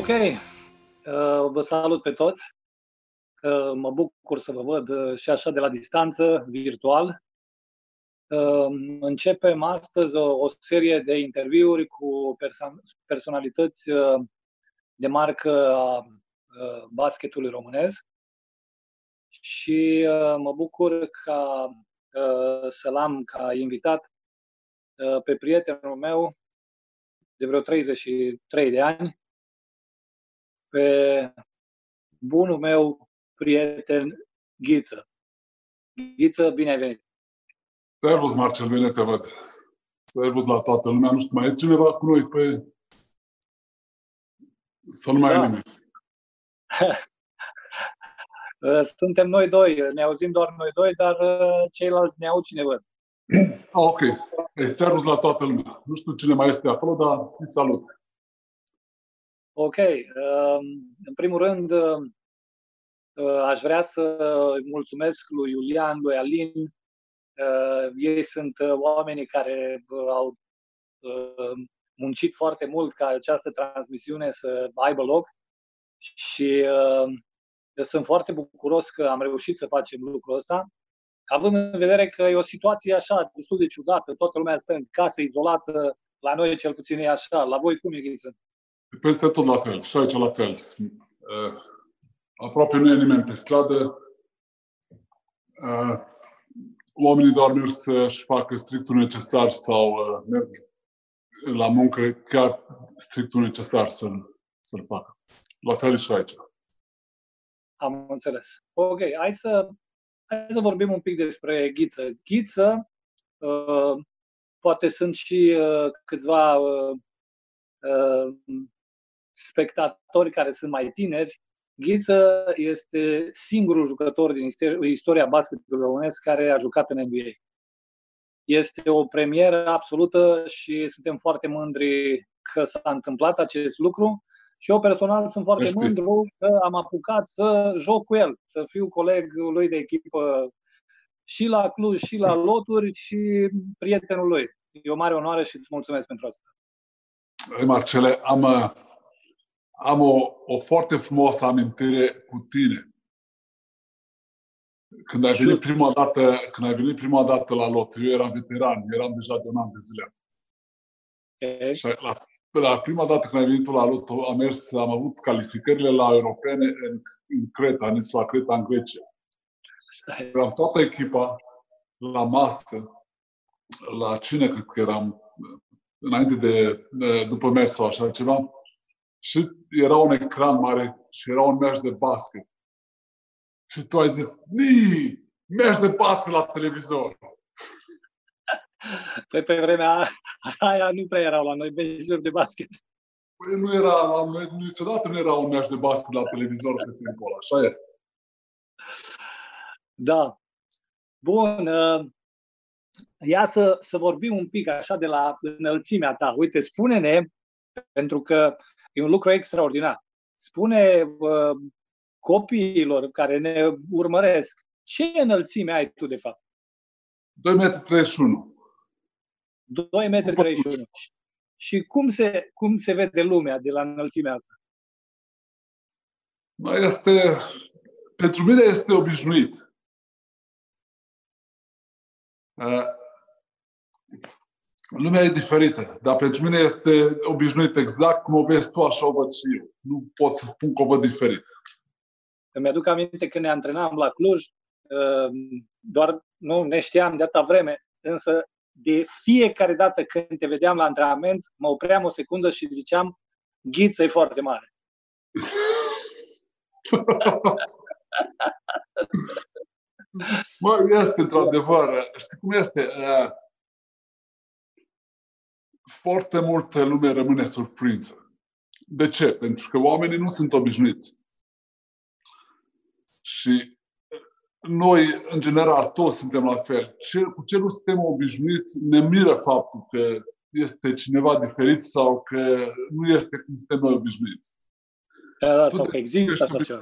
Ok, uh, vă salut pe toți. Uh, mă bucur să vă văd uh, și așa de la distanță, virtual. Începem astăzi o, o serie de interviuri cu perso- personalități de marcă a basketului românesc și mă bucur ca să-l am ca invitat pe prietenul meu de vreo 33 de ani, pe bunul meu prieten Ghiță. Ghiță, bine ai venit! Servus, Marcel, bine te văd! Servus la toată lumea. Nu știu, mai e cineva cu noi pe... Să nu mai da. nimeni. Suntem noi doi, ne auzim doar noi doi, dar uh, ceilalți ne au cine văd. Ah, ok. E servus la toată lumea. Nu știu cine mai este acolo, dar îi salut. Ok. Um, în primul rând, uh, aș vrea să mulțumesc lui Iulian, lui Alin. Uh, ei sunt uh, oamenii care au muncit foarte mult ca această transmisiune să aibă loc și sunt foarte bucuros că am reușit să facem lucrul ăsta, având în vedere că e o situație așa destul de ciudată, toată lumea stă în casă izolată, la noi cel puțin e așa, la voi cum e, Ghiță? Peste tot la fel, și aici la fel. Uh, aproape nu e nimeni pe stradă. Uh, oamenii doar merg să-și facă strictul necesar sau uh, merg la muncă chiar strictul necesar să-l, să-l facă. La fel și aici. Am înțeles. Ok, hai să, hai să vorbim un pic despre Ghiță. Ghiță, uh, poate sunt și uh, câțiva uh, uh, spectatori care sunt mai tineri, Ghiță este singurul jucător din istoria basketului românesc care a jucat în NBA. Este o premieră absolută și suntem foarte mândri că s-a întâmplat acest lucru și eu personal sunt foarte este. mândru că am apucat să joc cu el, să fiu coleg lui de echipă și la Cluj, și la loturi și prietenul lui. E o mare onoare și îți mulțumesc pentru asta. Marcele, am am o, o foarte frumoasă amintire cu tine. Când ai venit prima dată, când ai venit prima dată la lot, eu eram veteran, eram deja de un an de zile. Okay. Și la, la prima dată când ai venit la lot, am mers, am avut calificările la europene în, în Creta, în insula Creta, în Grecia. Eram toată echipa la masă, la cine cred că eram, înainte de, după mers sau așa ceva, și era un ecran mare și era un meci de basket. Și tu ai zis, Ni, meci de basket la televizor. Păi pe vremea aia nu prea erau la noi meciuri de basket. Păi nu era, la noi niciodată nu era un meci de basket la televizor pe timpul ăla, așa este. Da. Bun. Uh, ia să, să vorbim un pic așa de la înălțimea ta. Uite, spune-ne, pentru că E un lucru extraordinar. Spune uh, copiilor care ne urmăresc ce înălțime ai tu de fapt? 2,31 m. 2,31 m. Și cum se, cum se vede lumea de la înălțimea asta? Este, pentru mine este obișnuit. Uh, lumea e diferită, dar pentru mine este obișnuit exact cum o vezi tu, așa o văd și eu. Nu pot să spun că o văd diferit. Îmi aduc aminte când ne antrenam la Cluj, uh, doar nu ne știam de atâta vreme, însă de fiecare dată când te vedeam la antrenament, mă opream o secundă și ziceam, ghiță e foarte mare. Mă, este într-adevăr. Știi cum este? Uh, foarte multă lume rămâne surprinsă. De ce? Pentru că oamenii nu sunt obișnuiți. Și noi, în general, toți suntem la fel. Ce, cu ce nu suntem obișnuiți, ne miră faptul că este cineva diferit sau că nu este cum suntem noi obișnuiți. Da, da, sau că există așa ceva.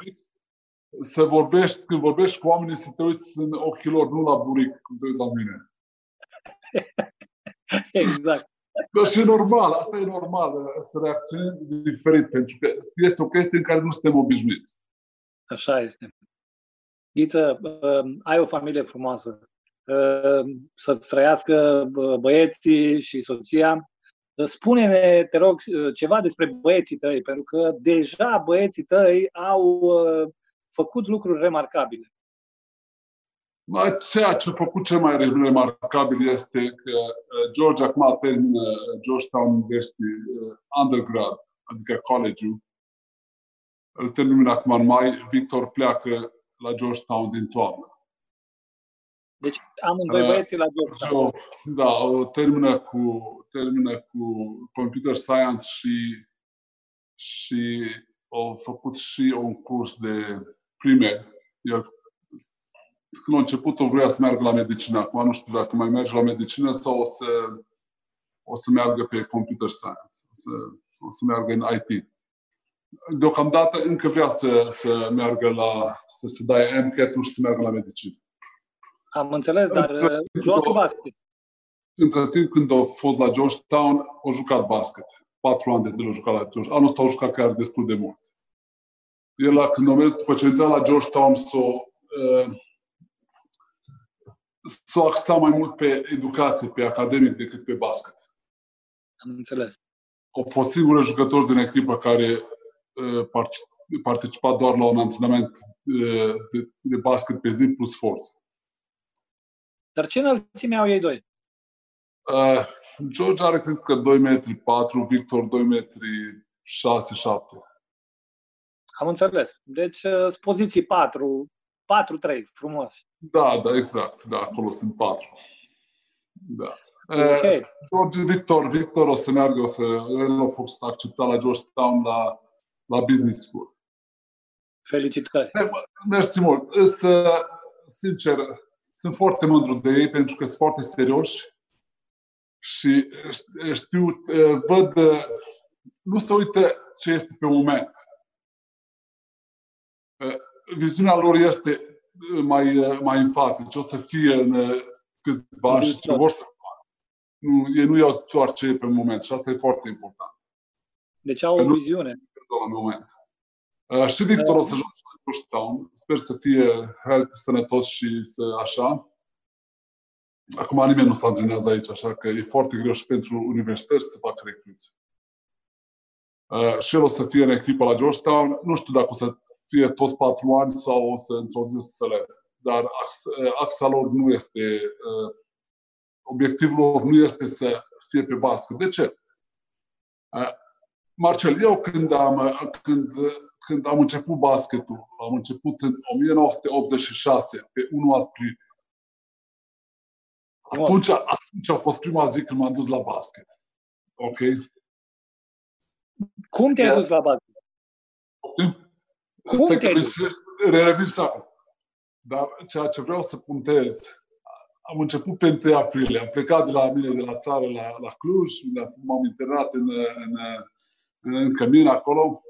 Să vorbești, când vorbești cu oamenii, să te uiți în ochii lor, nu la buric, cum te uiți la mine. exact. Dar și normal, asta e normal, să reacționăm diferit, pentru că este o chestie în care nu suntem obișnuiți. Așa este. Ghiță, uh, ai o familie frumoasă. Uh, să-ți trăiască băieții și soția. Spune-ne, te rog, ceva despre băieții tăi, pentru că deja băieții tăi au făcut lucruri remarcabile. Ceea ce a făcut cel mai remarcabil este că uh, George acum termină uh, Georgetown University uh, undergrad, adică college-ul. Îl termină acum în mai, Victor pleacă la Georgetown din toamnă. Deci amândoi băieții la Georgetown. Da, o termină cu, termină cu computer science și, și au făcut și un curs de prime. El când a început, o vrea să meargă la medicină. Acum nu știu dacă mai merge la medicină sau o să, o să meargă pe computer science, o să, o să meargă în IT. Deocamdată încă vrea să, să meargă la, să se dai MCAT-ul și să meargă la medicină. Am înțeles, dar joacă basket. Între timp, când a fost la Georgetown, a jucat basket. Patru ani de zile a jucat la Georgetown. Anul ăsta a jucat chiar destul de mult. El, când a mers, după ce a intrat la Georgetown, s-a, uh, s-a axat mai mult pe educație, pe academic, decât pe basket. Am înțeles. A fost singurul jucător din echipă care uh, participa doar la un antrenament uh, de, de basket pe zi plus forță. Dar ce înălțime au ei doi? Uh, George are, cred că, 2 metri 4, Victor 2 metri 6, 7. Am înțeles. Deci, uh, poziții 4, 4-3, frumos. Da, da, exact. Da, acolo sunt patru. Da. Okay. Uh, George Victor, Victor o să meargă, o să, el a fost acceptat la Georgetown la, la Business School. Felicitări! Mersi mult! Să, sincer, sunt foarte mândru de ei pentru că sunt foarte serioși și știu, văd, nu se uită ce este pe moment. Viziunea lor este mai, mai în față, ce o să fie în uh, câțiva ani și ce vor să facă. Nu, ei nu iau doar ce e pe moment și asta e foarte important. Deci au o viziune. La moment. Uh, și Victor o să joace la Georgetown. Sper să fie healthy, sănătos și să așa. Acum nimeni nu se antrenează aici, așa că e foarte greu și pentru universități să facă recruți. Uh, și el o să fie în echipă la Georgetown. Nu știu dacă o să fie toți patru ani sau o să într-o zi să se lese. Dar uh, axa lor nu este, uh, obiectivul lor nu este să fie pe basket. De ce? Marcel, eu când am, când, când am început basketul, am început în 1986, pe 1 aprilie. Atunci, atunci a fost prima zi când m-am dus la basket. Ok? Cum te-ai dus la basket? Poftim? Cum te-ai dus? Revin și acum. Dar ceea ce vreau să puntez, am început pe 1 aprilie. Am plecat de la mine de la țară la, la Cluj, m-am internat în, în, în, în Cămin acolo,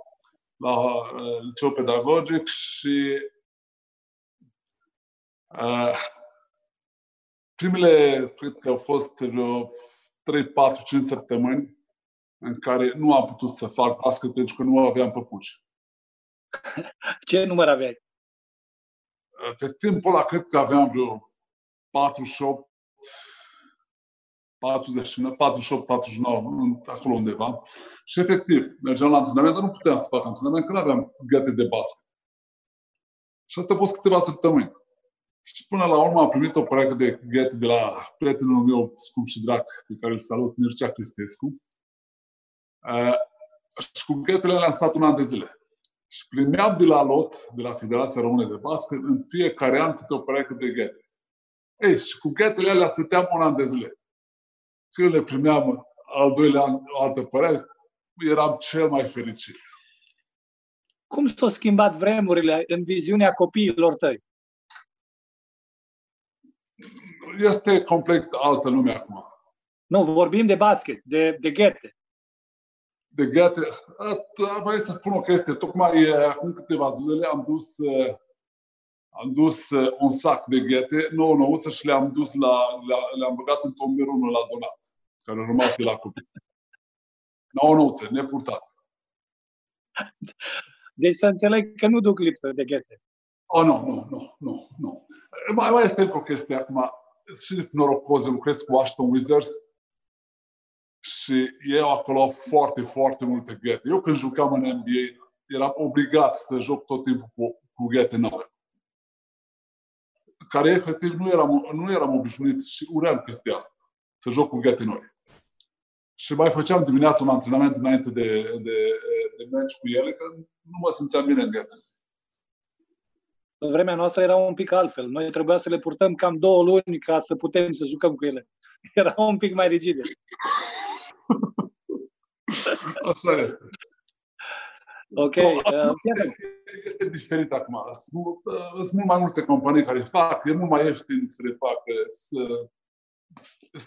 la uh, liceu pedagogic și uh, primele, cred că au fost vreo 3, 4, 5 săptămâni în care nu am putut să fac basket pentru că nu aveam păpuși. Ce număr aveai? Pe timpul ăla cred că aveam vreo 48, 49, 48, 49, acolo undeva. Și efectiv, mergeam la antrenament, dar nu puteam să fac antrenament, că nu aveam găte de basket. Și asta a fost câteva săptămâni. Și până la urmă am primit o pereche de ghete de la prietenul meu scump și drag, pe care îl salut, Mircea Cristescu. Uh, și cu ghetele le-am stat un an de zile. Și primeam de la LOT, de la Federația Română de Basket, în fiecare an câte o pereche de ghete. Ei, și cu ghetele alea stăteam un an de zile. Când le primeam al doilea an o altă pereche, eram cel mai fericit. Cum s-au schimbat vremurile în viziunea copiilor tăi? Este complet altă lume acum. Nu, vorbim de basket, de, de ghete de gheate. Mai să spun o chestie. Tocmai acum câteva zile am dus, am dus un sac de ghete, nouă nouță și le-am dus la, le-am băgat în tomberul la donat. care au rămas de la copii. Nouă nouțe, nepurtat. Deci să înțeleg că nu duc lipsă de ghete. Oh, nu, nu, nu, nu, nu. Mai, mai este o chestie acum. Și norocos, lucrez cu Washington Wizards și ei acolo au foarte, foarte multe ghete. Eu când jucam în NBA, eram obligat să joc tot timpul cu, cu ghete noi. Care efectiv nu eram, nu eram obișnuit și uream chestia asta. Să joc cu ghete noi. Și mai făceam dimineața un antrenament înainte de, de, de meci cu ele, că nu mă simțeam bine în ghete. În vremea noastră era un pic altfel. Noi trebuia să le purtăm cam două luni ca să putem să jucăm cu ele. Era un pic mai rigide. Așa este. Ok. So, uh, este diferit acum. Sunt, uh, sunt mult mai multe companii care fac, e mult mai ieftin să le facă, să,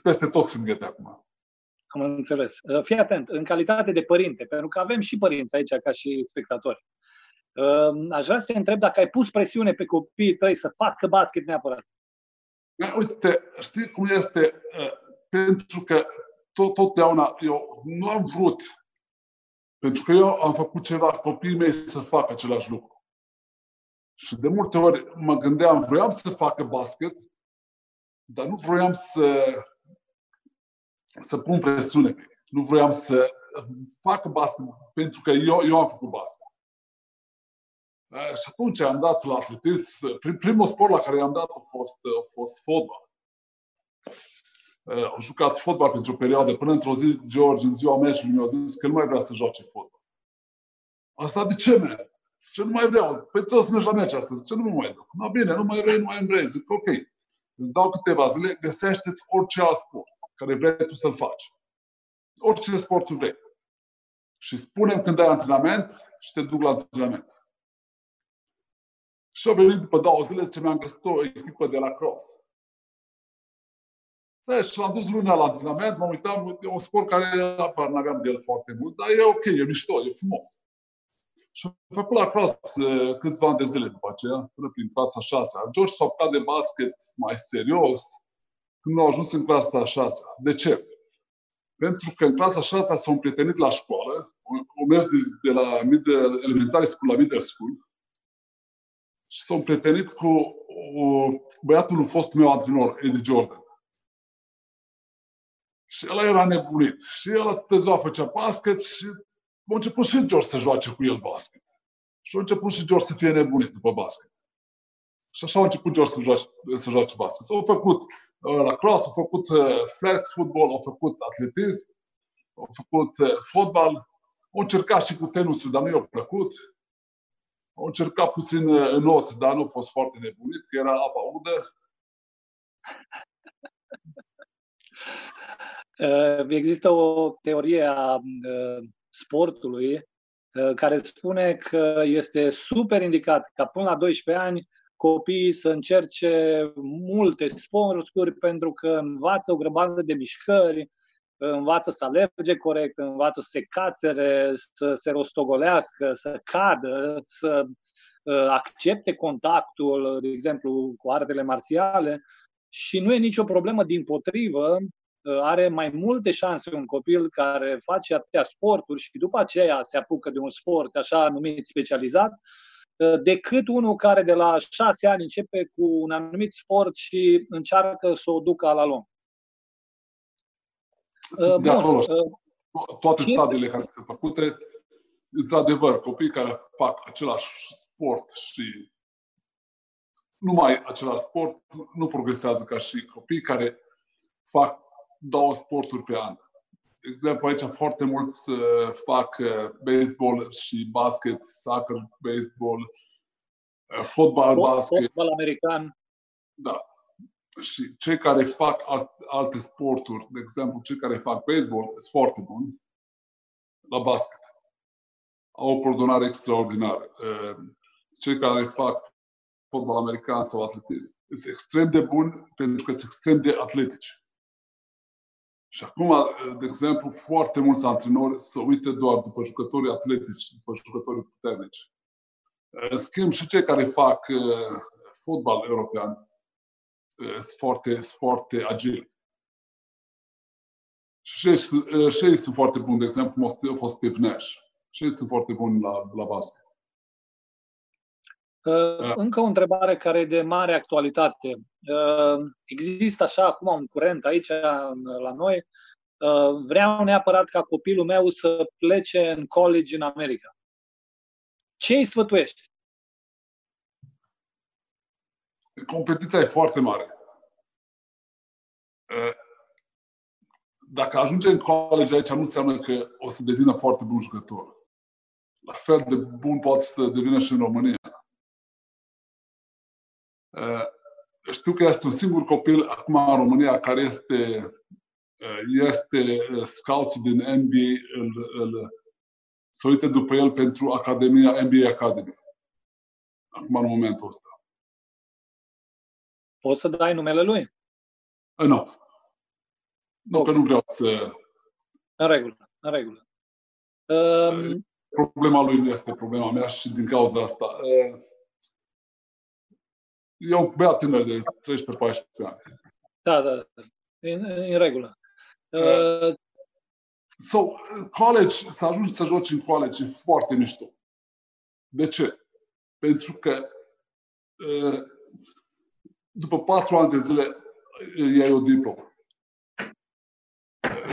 peste tot sunt ghete acum. Am înțeles. Uh, fii atent, în calitate de părinte, pentru că avem și părinți aici ca și spectatori. Uh, aș vrea să te întreb dacă ai pus presiune pe copiii tăi să facă basket neapărat. Uite, știi cum este? Pentru că tot, totdeauna eu nu am vrut pentru că eu am făcut ceva, copiii mei să facă același lucru. Și de multe ori mă gândeam, vroiam să facă basket, dar nu vroiam să, să pun presiune pe ei. Nu vroiam să facă basket, pentru că eu, eu am făcut basket. Și atunci am dat la atletism. Primul sport la care am dat a fost, a fost fotbal. Uh, au jucat fotbal pentru o perioadă, până într-o zi, George, în ziua meciului, mi-a zis că nu mai vrea să joace fotbal. Asta de ce, man? Ce nu mai vreau? Păi trebuie să mergi la meci astăzi. Ce nu mă mai duc? No, bine, nu mai vrei, nu mai vrei. Zic, ok. Îți dau câteva zile, găsește-ți orice alt sport care vrei tu să-l faci. Orice sport tu vrei. Și spunem când ai antrenament și te duc la antrenament. Și au venit după două zile, ce mi-am găsit o echipă de la cross. Stai, și l-am dus lumea la antrenament, mă uitam, e un sport care apar, n-aveam de el foarte mult, dar e ok, e mișto, e frumos. Și am făcut la cross uh, câțiva ani de zile după aceea, până prin clasa 6. George s-a apucat de basket mai serios când a ajuns în clasa 6. De ce? Pentru că în clasa 6 s-au împrietenit la școală, au mers de, de la middle, elementary school la middle school și s-au împrietenit cu o, băiatul un fost meu antrenor, Eddie Jordan. Și el era nebunit. Și el atâtea ziua făcea basket și a început și George să joace cu el basket. Și a început și George să fie nebunit după basket. Și așa a început George să joace, să joace basket. Au făcut uh, la cross, au făcut uh, flag football, au făcut atletism, au făcut uh, fotbal, au încercat și cu tenisul, dar nu i-a plăcut. Au încercat puțin uh, în not, dar nu a fost foarte nebunit, că era apa udă. Uh, există o teorie a uh, sportului uh, care spune că este super indicat ca până la 12 ani copiii să încerce multe sporturi pentru că învață o grămadă de mișcări, învață să alerge corect, învață să se cațere, să se rostogolească, să cadă, să accepte contactul, de exemplu, cu artele marțiale. Și nu e nicio problemă, din potrivă, Uh, are mai multe șanse un copil care face atâtea sporturi și după aceea se apucă de un sport așa numit specializat, uh, decât unul care de la șase ani începe cu un anumit sport și încearcă să o ducă la lung. Uh, de acolo. Toate stadiile care sunt făcute, într-adevăr, copiii care fac același sport și numai același sport nu progresează ca și copii care fac două sporturi pe an. De exemplu, aici foarte mulți uh, fac uh, baseball și basket, soccer, baseball, uh, fotbal, basket. Fotbal american. Da. Și cei care fac alte sporturi, de exemplu, cei care fac baseball, sunt foarte buni la basket. Au o coordonare extraordinară. Cei care fac fotbal american sau atletism sunt extrem de buni pentru că sunt extrem de atletici. Și acum, de exemplu, foarte mulți antrenori se uită doar după jucătorii atletici, după jucătorii puternici. În schimb, și cei care fac uh, fotbal european uh, sunt foarte, foarte agili. Și ei sunt foarte buni, de exemplu, a fost Steve Nash. Și ei sunt foarte buni la, la basket. Uh, încă o întrebare care e de mare actualitate. Uh, există așa acum un curent aici la noi. Uh, vreau neapărat ca copilul meu să plece în college în America. Ce îi sfătuiești? Competiția e foarte mare. Dacă ajunge în college aici, nu înseamnă că o să devină foarte bun jucător. La fel de bun poate să devină și în România. Uh, știu că este un singur copil acum în România care este, uh, este uh, scout din NBA, îl, îl, să uite după el pentru Academia NBA Academy. Acum, în momentul ăsta. Poți să dai numele lui? Nu. Nu, okay. că nu vreau să... În regulă, în regulă. Um... Problema lui nu este problema mea și din cauza asta. Uh, e un băiat tânăr de 13-14 ani. Da, da, da. În, în regulă. Uh, so, college, să ajungi să joci în college e foarte mișto. De ce? Pentru că uh, după patru ani de zile iei o diplomă.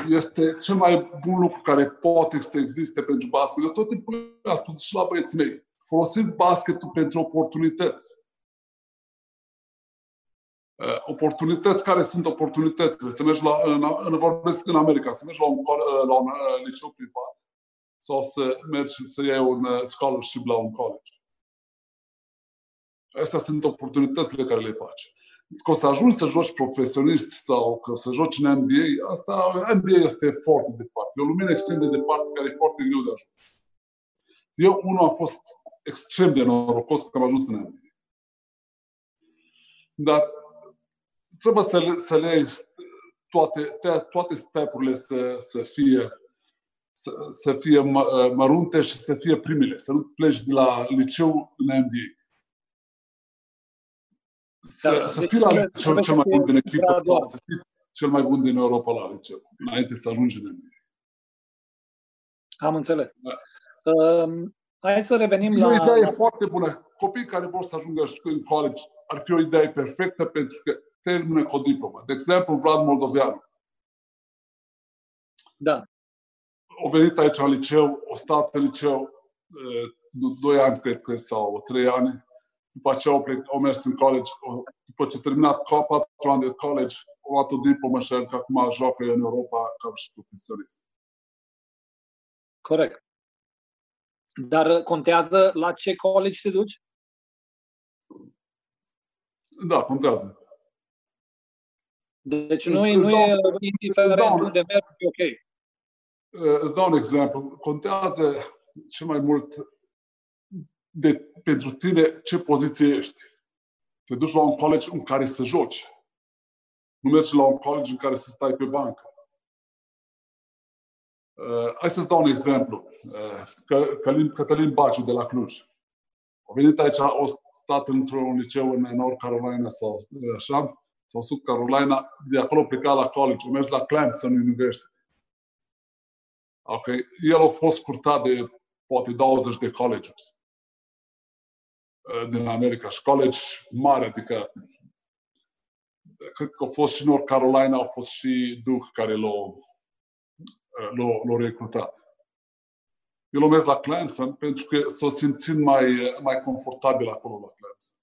Este cel mai bun lucru care poate să existe pentru basket. Eu tot timpul am spus și la băieții mei, folosiți basketul pentru oportunități. Uh, oportunități care sunt oportunitățile. Să mergi la, în, în, vorbesc în America, să mergi la un, uh, la un uh, liceu privat sau să mergi să iei un scholarship la un college. Astea sunt oportunitățile care le faci. Că o să ajungi să joci profesionist sau că să joci în NBA, asta, NBA este foarte departe. E o lumină extrem de departe care e foarte greu de ajuns. Eu, unul, am fost extrem de norocos că am ajuns în NBA. Dar trebuie să le, să le toate, toate stepurile să, să fie să, să fie mărunte și să fie primele, să nu pleci de la liceu în MBA. Să, da, să deci fii la liceu cel mai bun din echipă sau să fii cel mai bun din Europa la liceu, înainte să ajungi în NBA. Am înțeles. Da. Uh, hai să revenim e la... o idee foarte bună. Copiii care vor să ajungă în college ar fi o idee perfectă pentru că termină cu o diplomă. De exemplu, Vlad Moldoveanu. Da. A venit aici la liceu, o stat în liceu doi ani, cred că, sau trei ani. După aceea au, plec, au mers în college. După ce a terminat patru ani de college, au luat o diplomă și acum joacă în Europa ca și profesionist. Corect. Dar contează la ce college te duci? Da, contează. Deci nu, nu e indiferent unde mergi, e ok. Îți dau un exemplu. Contează cel mai mult de, pentru tine ce poziție ești. Te duci la un college în care să joci. Nu mergi la un college în care să stai pe bancă. Uh, hai să-ți dau un exemplu. Uh, Călin, Cătălin Baciu de la Cluj. A venit aici, a stat într-un liceu în North Carolina sau așa, sau South Carolina, de acolo pleca la college, a mers la Clemson University. Okay. El a fost curtat de poate 20 de colegi uh, din America și college mare, adică cred că a fost și North Carolina, au fost și Duke care l-au, uh, l-au, l-au recrutat. El a mers la Clemson pentru că s-a simțit mai, mai confortabil acolo la Clemson.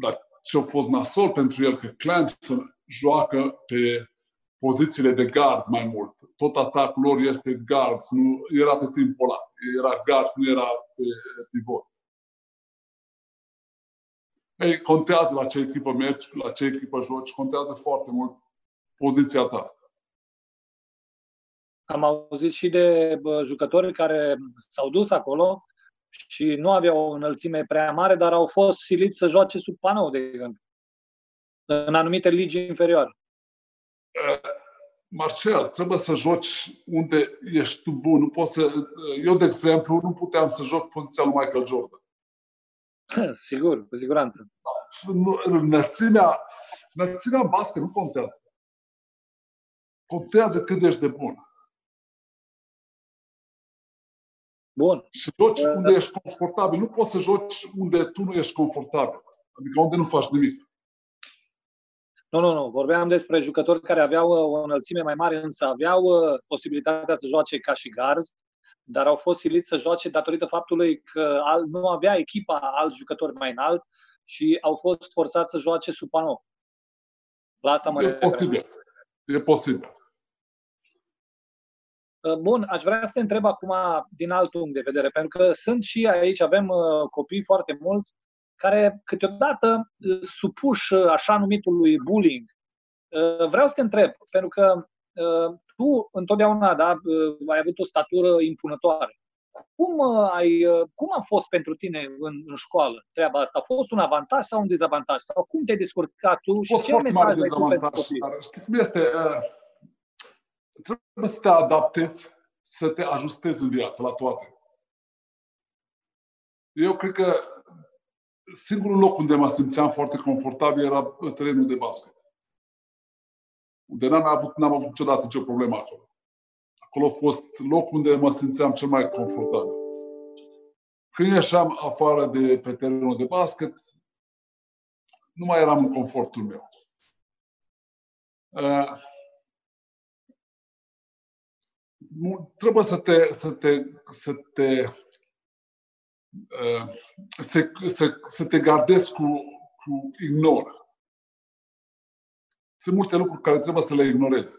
Dar ce a fost nasol pentru el, că Clemson joacă pe pozițiile de gard mai mult. Tot atacul lor este gard, nu era pe timpul ăla. Era gard, nu era pe pivot. Ei, contează la ce echipă mergi, la ce echipă joci, contează foarte mult poziția ta. Am auzit și de jucători care s-au dus acolo și nu aveau o înălțime prea mare, dar au fost siliți să joace sub panou, de exemplu, în anumite ligi inferioare. Uh, Marcel, trebuie să joci unde ești tu bun. Nu poți să... Eu, de exemplu, nu puteam să joc poziția lui Michael Jordan. Sigur, cu siguranță. Înălțimea, înălțimea în basket nu contează. contează cât ești de bun. Bun. Și joci uh, unde ești confortabil. Nu poți să joci unde tu nu ești confortabil. Adică unde nu faci nimic. Nu, nu, nu. Vorbeam despre jucători care aveau uh, o înălțime mai mare, însă aveau uh, posibilitatea să joace ca și garzi, dar au fost siliți să joace datorită faptului că nu avea echipa alți jucători mai înalți și au fost forțați să joace sub panou. La asta mă E posibil. E posibil. Uh, bun, aș vrea să te întreb acum din alt punct de vedere, pentru că sunt și aici, avem copii foarte mulți care câteodată uh, supuși uh, așa numitului bullying. Uh, vreau să te întreb, pentru că tu întotdeauna da, ai avut o statură impunătoare. Cum, ai, cum a fost pentru tine în, în școală treaba asta? A fost un avantaj sau un dezavantaj? Sau cum te-ai descurcat tu și ce mesaj ai tu pentru copii? Știi cum este? Trebuie să te adaptezi, să te ajustezi în viață la toate. Eu cred că singurul loc unde mă simțeam foarte confortabil era terenul de basket. Unde n-am avut, n-am avut niciodată nicio problemă acolo. Acolo a fost locul unde mă simțeam cel mai confortabil. Când ieșeam afară de pe terenul de basket, nu mai eram în confortul meu. Uh, trebuie să te, să te, să te Uh, să, să, să te gardezi cu, cu ignor. Sunt multe lucruri care trebuie să le ignorezi.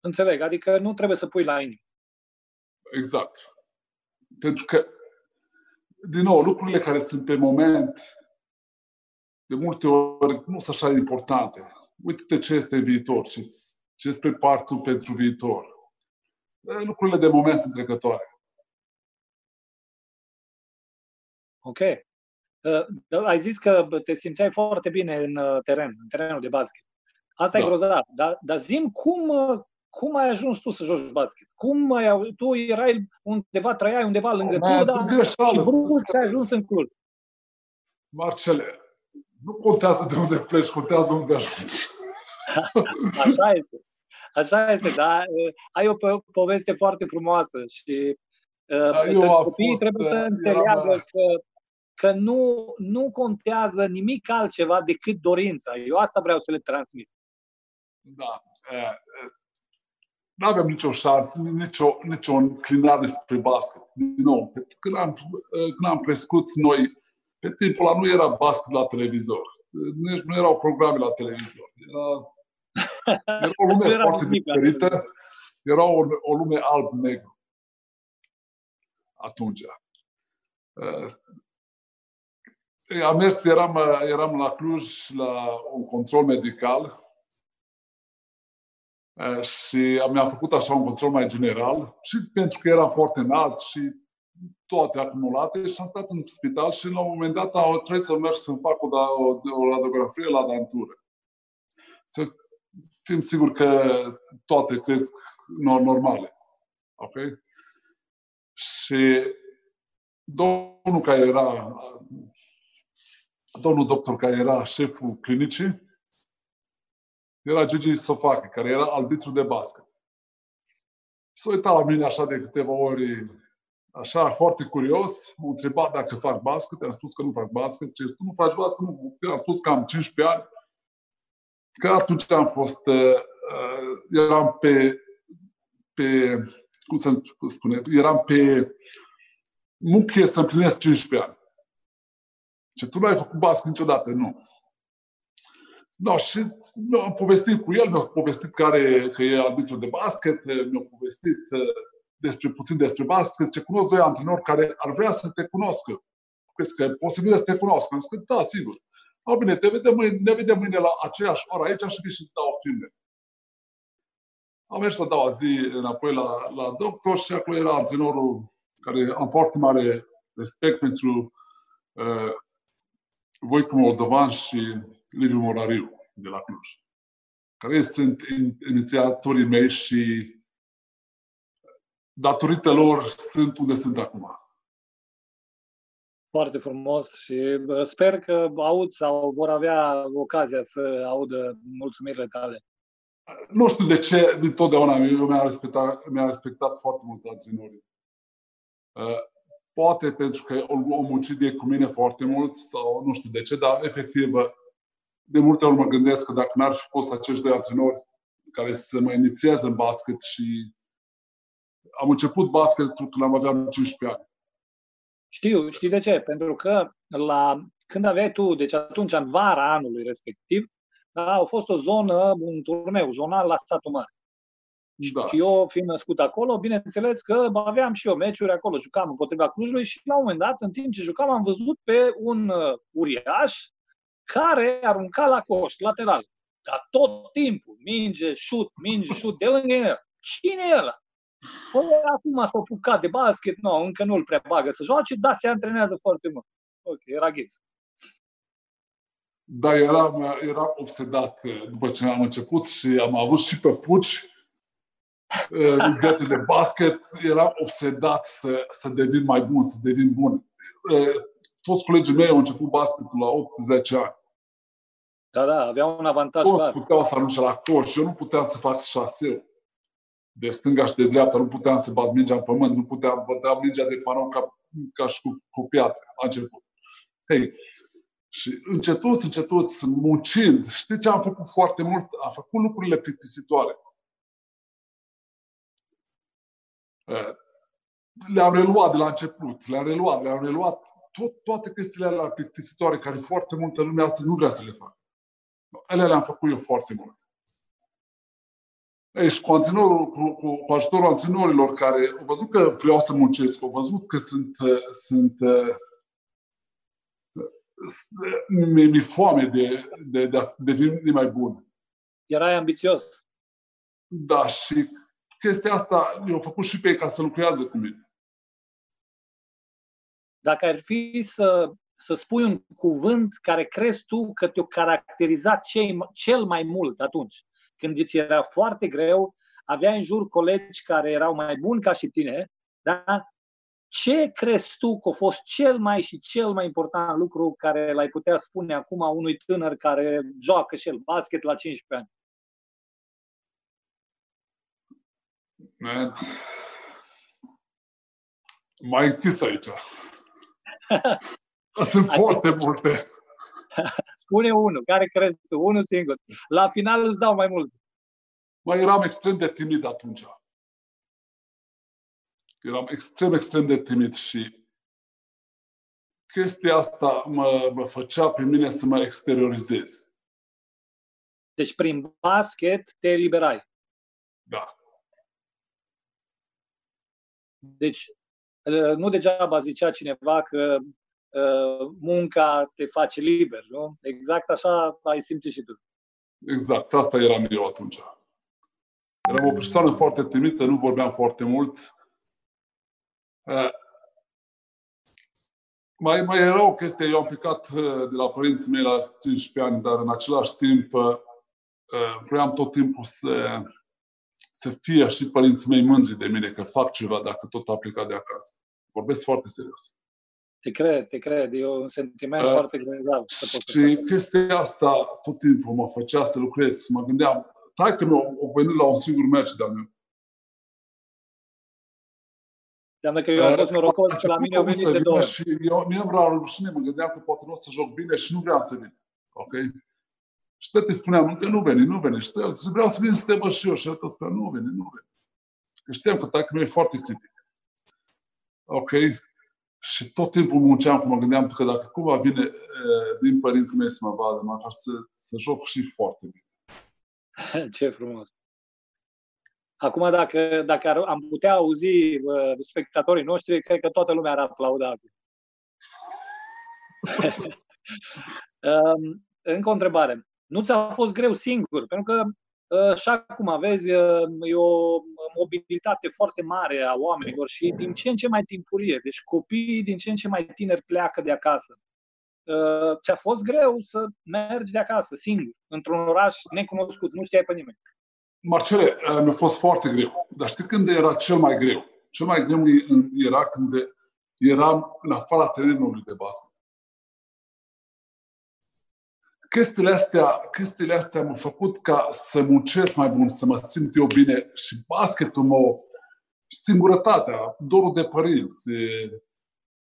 Înțeleg, adică nu trebuie să pui la inimă. Exact. Pentru că, din nou, lucrurile care sunt pe moment, de multe ori, nu sunt așa importante. Uite-te ce este viitor, ce este partul pentru viitor Eh, lucrurile de moment sunt trecătoare. Ok. Uh, ai zis că te simțeai foarte bine în uh, teren, în terenul de basket. Asta da. e grozav. Dar, dar zim cum, uh, cum ai ajuns tu să joci basket? Cum ai, tu erai undeva, trăiai undeva lângă tu, dar greșeală, și brusc ai ajuns în club. Marcele, nu contează de unde pleci, contează unde ajungi. Așa este. Așa este, da. Ai o poveste foarte frumoasă și uh, copiii trebuie să înțeleagă era... că, că nu, nu contează nimic altceva decât dorința. Eu asta vreau să le transmit. Da. Nu aveam nicio șansă, nicio, nicio înclinare spre basket. Din nou, când am, când am crescut noi, pe timpul ăla nu era basket la televizor. Nici nu erau programe la televizor. Era era o lume era foarte diferită. Era o, o lume alb-negru. Atunci. Uh, am mers, eram, eram la Cluj la un control medical uh, și mi-am făcut așa un control mai general și pentru că eram foarte înalt și toate acumulate și am stat în spital și la un moment dat au trebuit să merg să fac o, o, o radiografie la dantură. Să fim siguri că toate cresc normale. Ok? Și domnul care era, domnul doctor care era șeful clinicii, era Gigi Sofachi, care era arbitru de basket. S-a uitat la mine așa de câteva ori, așa, foarte curios, m-a întrebat dacă fac basket, am spus că nu fac basket, ce tu nu faci basket, nu, am spus că am 15 ani, că atunci am fost, uh, uh, eram pe, pe, cum să spune, eram pe muchie să împlinesc 15 ani. Ce tu nu ai făcut basket niciodată, nu. No, și nu, am povestit cu el, mi-a povestit care, că e arbitru de basket, mi-a povestit uh, despre puțin despre basket, ce cunosc doi antrenori care ar vrea să te cunoscă. Crezi că e posibil să te cunoscă? Am zis că da, sigur. A, bine, te vedem mâine, ne vedem mâine la aceeași oră aici și vii și dau filme. Am mers să dau zi înapoi la, la doctor și acolo era antrenorul care am foarte mare respect pentru uh, Voicu Moldovan și Liviu Morariu de la Cluj, care sunt inițiatorii mei și datorită lor sunt unde sunt acum. Foarte frumos și sper că aud sau vor avea ocazia să audă mulțumirile tale. Nu știu de ce, dintotdeauna, eu mi-am respectat, mi-am respectat foarte mult antrenorii. Uh, poate pentru că o muncit cu mine foarte mult sau nu știu de ce, dar efectiv de multe ori mă gândesc că dacă n-ar fi fost acești doi antrenori care să mă inițieze în basket și am început basketul când am aveam 15 ani. Știu, știi de ce? Pentru că la, când aveai tu, deci atunci în vara anului respectiv, da, a fost o zonă, un turneu zonal la statul mare. Da. Și eu, fiind născut acolo, bineînțeles că aveam și eu meciuri acolo, jucam împotriva Clujului și la un moment dat, în timp ce jucam, am văzut pe un uh, uriaș care arunca la coș, lateral. Dar tot timpul, minge, șut, minge, șut, de lângă el. Cine e ăla? Păi acum s-a apucat de basket, nu, încă nu-l prea bagă să joace, dar se antrenează foarte mult. Ok, era ghiț. Da, eram, eram obsedat după ce am început și am avut și pe puci legate de basket, eram obsedat să, să devin mai bun, să devin bun. Toți colegii mei au început basketul la 8-10 ani. Da, da, aveau un avantaj Toți clar. puteau să arunce la coș, eu nu puteam să fac șaseu. De stânga și de dreapta, nu puteam să bat mingea în pământ, nu puteam bătea mingea de panou ca, ca și cu, cu piatră la început. Hei, și încetut, încetut, muncind, știi ce am făcut foarte mult? Am făcut lucrurile plictisitoare. Eh, le-am reluat de la început, le-am reluat, le-am reluat tot, toate chestiile alea plictisitoare care foarte multă lume astăzi nu vrea să le facă. Ele le-am făcut eu foarte mult. Ei, și cu, antrenorul, cu, cu, cu ajutorul antrenorilor care au văzut că vreau să muncesc, au văzut că sunt, sunt mi-e foame de, de, de a deveni mai bun. Erai ambițios. Da, și chestia asta i-au făcut și pe ei ca să lucrează cu mine. Dacă ar fi să, să spui un cuvânt care crezi tu că te-a caracterizat cei, cel mai mult atunci, când îți era foarte greu, aveai în jur colegi care erau mai buni ca și tine, da? ce crezi tu că a fost cel mai și cel mai important lucru care l-ai putea spune acum unui tânăr care joacă și el basket la 15 ani? Man. Mai închis aici. Sunt foarte multe. Spune unul. Care crezi tu? Unul singur. La final îți dau mai mult. Mai eram extrem de timid atunci. Eram extrem, extrem de timid și chestia asta mă, mă făcea pe mine să mă exteriorizez. Deci prin basket te eliberai. Da. Deci ă, nu degeaba zicea cineva că ă, munca te face liber, nu? Exact așa ai simțit și tu. Exact, asta eram eu atunci. Eram o persoană foarte timită, nu vorbeam foarte mult, Uh, mai, mai era o chestie, eu am plecat uh, de la părinții mei la 15 ani, dar în același timp uh, vreau tot timpul să, să fie și părinții mei mândri de mine că fac ceva dacă tot a plecat de acasă. Vorbesc foarte serios. Te cred, te cred. E un sentiment uh, foarte grav. Și chestia asta tot timpul mă făcea să lucrez. Mă gândeam, tai că mi-au venit la un singur meci de-al meu. Înseamnă că eu am fost norocos că la mine au venit de două Și eu, mie îmi era rușine, mă gândeam că poate nu o să joc bine și nu vreau să vin. Ok? Și tot îi spuneam, că nu veni, nu veni. Și el, vreau să vin să te văd și eu. Și el spunea, nu veni, nu veni. Că știam că taică e foarte critic. Ok? Și tot timpul munceam, că mă gândeam că dacă cumva vine din părinții mei să mă vadă, măcar să, să joc și foarte bine. Ce frumos! Acum, dacă, dacă ar, am putea auzi uh, spectatorii noștri, cred că toată lumea ar aplauda. uh, încă o întrebare. Nu ți-a fost greu singur? Pentru că uh, și acum, aveți uh, e o mobilitate foarte mare a oamenilor și din ce în ce mai timpurie. Deci copiii din ce în ce mai tineri pleacă de acasă. Uh, ți-a fost greu să mergi de acasă, singur, într-un oraș necunoscut, nu știai pe nimeni. Marcele, uh, mi-a fost foarte greu. Dar știi când era cel mai greu? Cel mai greu era când eram în afara terenului de basket. Chestiile astea, chestiile astea m-au făcut ca să muncesc mai bun, să mă simt eu bine și basketul mă singurătatea, dorul de părinți,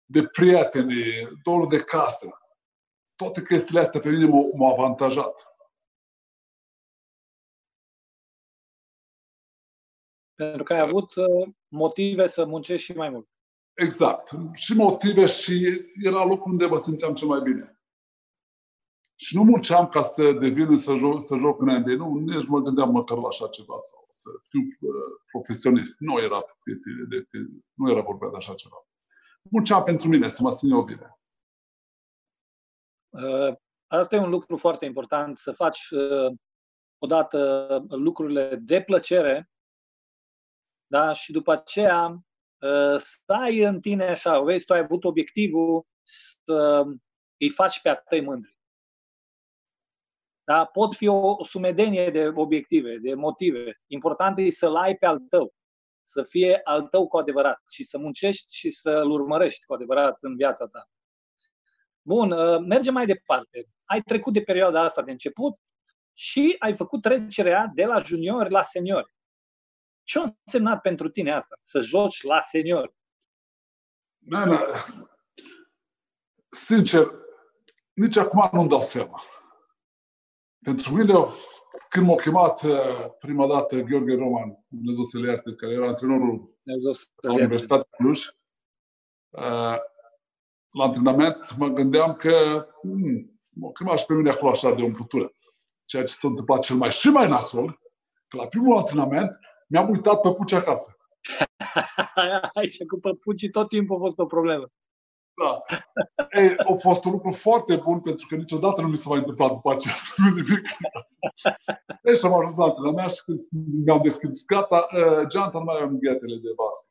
de prieteni, dorul de casă. Toate chestiile astea pe mine m-au, m-au avantajat. Pentru că ai avut uh, motive să muncești și mai mult. Exact. Și motive și era locul unde mă simțeam cel mai bine. Și nu munceam ca să devin să joc, să joc în NBA. Nu, nici nu mă gândeam măcar la așa ceva sau să fiu uh, profesionist. Nu era chestie de, de, nu era vorba de așa ceva. Munceam pentru mine, să mă simt eu bine. Uh, asta e un lucru foarte important, să faci uh, odată lucrurile de plăcere da? și după aceea uh, stai în tine așa, vezi, tu ai avut obiectivul să îi faci pe a tăi mândri. Da? Pot fi o sumedenie de obiective, de motive. Important e să-l ai pe al tău, să fie al tău cu adevărat și să muncești și să-l urmărești cu adevărat în viața ta. Bun, uh, mergem mai departe. Ai trecut de perioada asta de început și ai făcut trecerea de la juniori la seniori. Ce a însemnat pentru tine asta, să joci la seniori? Nana, sincer, nici acum nu-mi dau seama. Pentru mine, când m-a chemat uh, prima dată Gheorghe Roman, Dumnezeu să le ierte, care era antrenorul la Universitatea Cluj, uh, la antrenament, mă gândeam că hmm, m-a chemat și pe mine acolo așa de umplutură. Ceea ce s-a întâmplat cel mai și mai nasol, că la primul antrenament mi-am uitat păpucii acasă. Aici cu păpucii tot timpul a fost o problemă. Da. Ei, a fost un lucru foarte bun pentru că niciodată nu mi s-a mai întâmplat după aceea să nu nimic. Ei, și am ajuns la antrenament și când mi-am deschis gata, uh, geanta nu mai am ghetele de basket.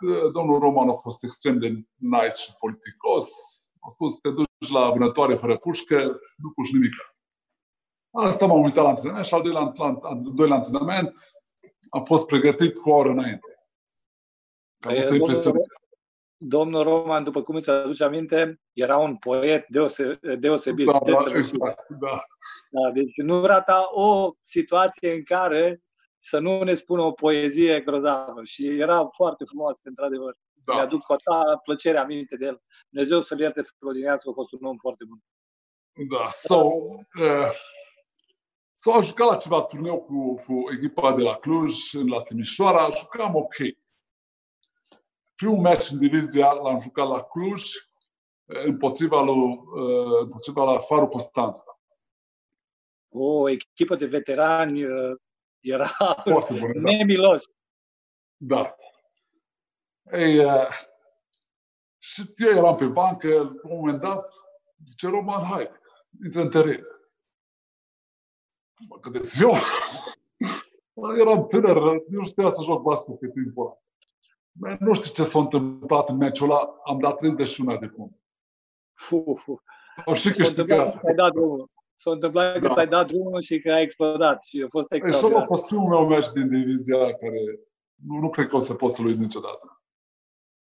Uh, domnul Roman a fost extrem de nice și politicos. A spus, te duci la vânătoare fără pușcă, nu puși nimic. Asta m-am uitat la antrenament și al doilea, al doilea antrenament am fost pregătit cu o oră înainte. Ca păi, să impresionez domnul Roman, după cum îți aduce aminte, era un poet deose, deosebit. Da, da, exact, da. da. Deci nu rata o situație în care să nu ne spună o poezie grozavă. Și era foarte frumos, într-adevăr. Da. Mi-aduc cu atâta plăcere aminte de el. Dumnezeu să-l ierte să odinească, a fost un om foarte bun. Da, sau uh, s-au jucat la ceva turneu cu, cu echipa de la Cluj, la Timișoara, jucam ok primul meci în divizia l-am jucat la Cluj împotriva lui, uh, împotriva la Faru Constanța. O echipă de veterani uh, era Foarte bun, da. nemilos. Da. Ei, uh, și eu eram pe bancă, la un moment dat, zice Roman, hai, intră în teren. Mă gândesc eu. eram tânăr, nu știa să joc basket pe timpul ăla. Nu știu ce s-a întâmplat în meciul ăla, am dat 31 de puncte. Au și câștigat. S-a dat drumul. S-a întâmplat că da. ți-ai dat drumul și că ai explodat și a fost extraordinar. Și a fost primul meu meci din divizia care nu, nu cred că o să pot să-l uit niciodată.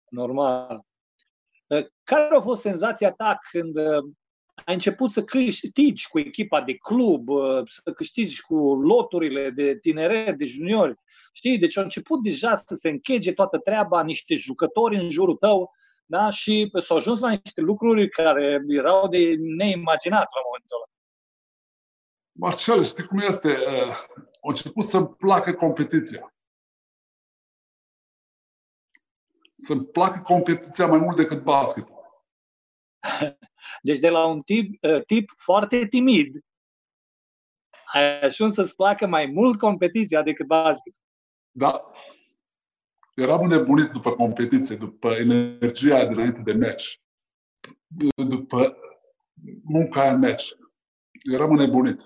Normal. Care a fost senzația ta când uh, ai început să câștigi cu echipa de club, uh, să câștigi cu loturile de tineret, de juniori? Știi? Deci a început deja să se închege toată treaba, niște jucători în jurul tău, da? și s-au ajuns la niște lucruri care erau de neimaginat la momentul ăla. Marcel, știi cum este? Uh, a început să-mi placă competiția. Să-mi placă competiția mai mult decât basketul. Deci de la un tip, uh, tip foarte timid, ai ajuns să-ți placă mai mult competiția decât basketul. Da. Eram nebunit după competiție, după energia dinainte de meci, după munca în meci. Eram nebunit.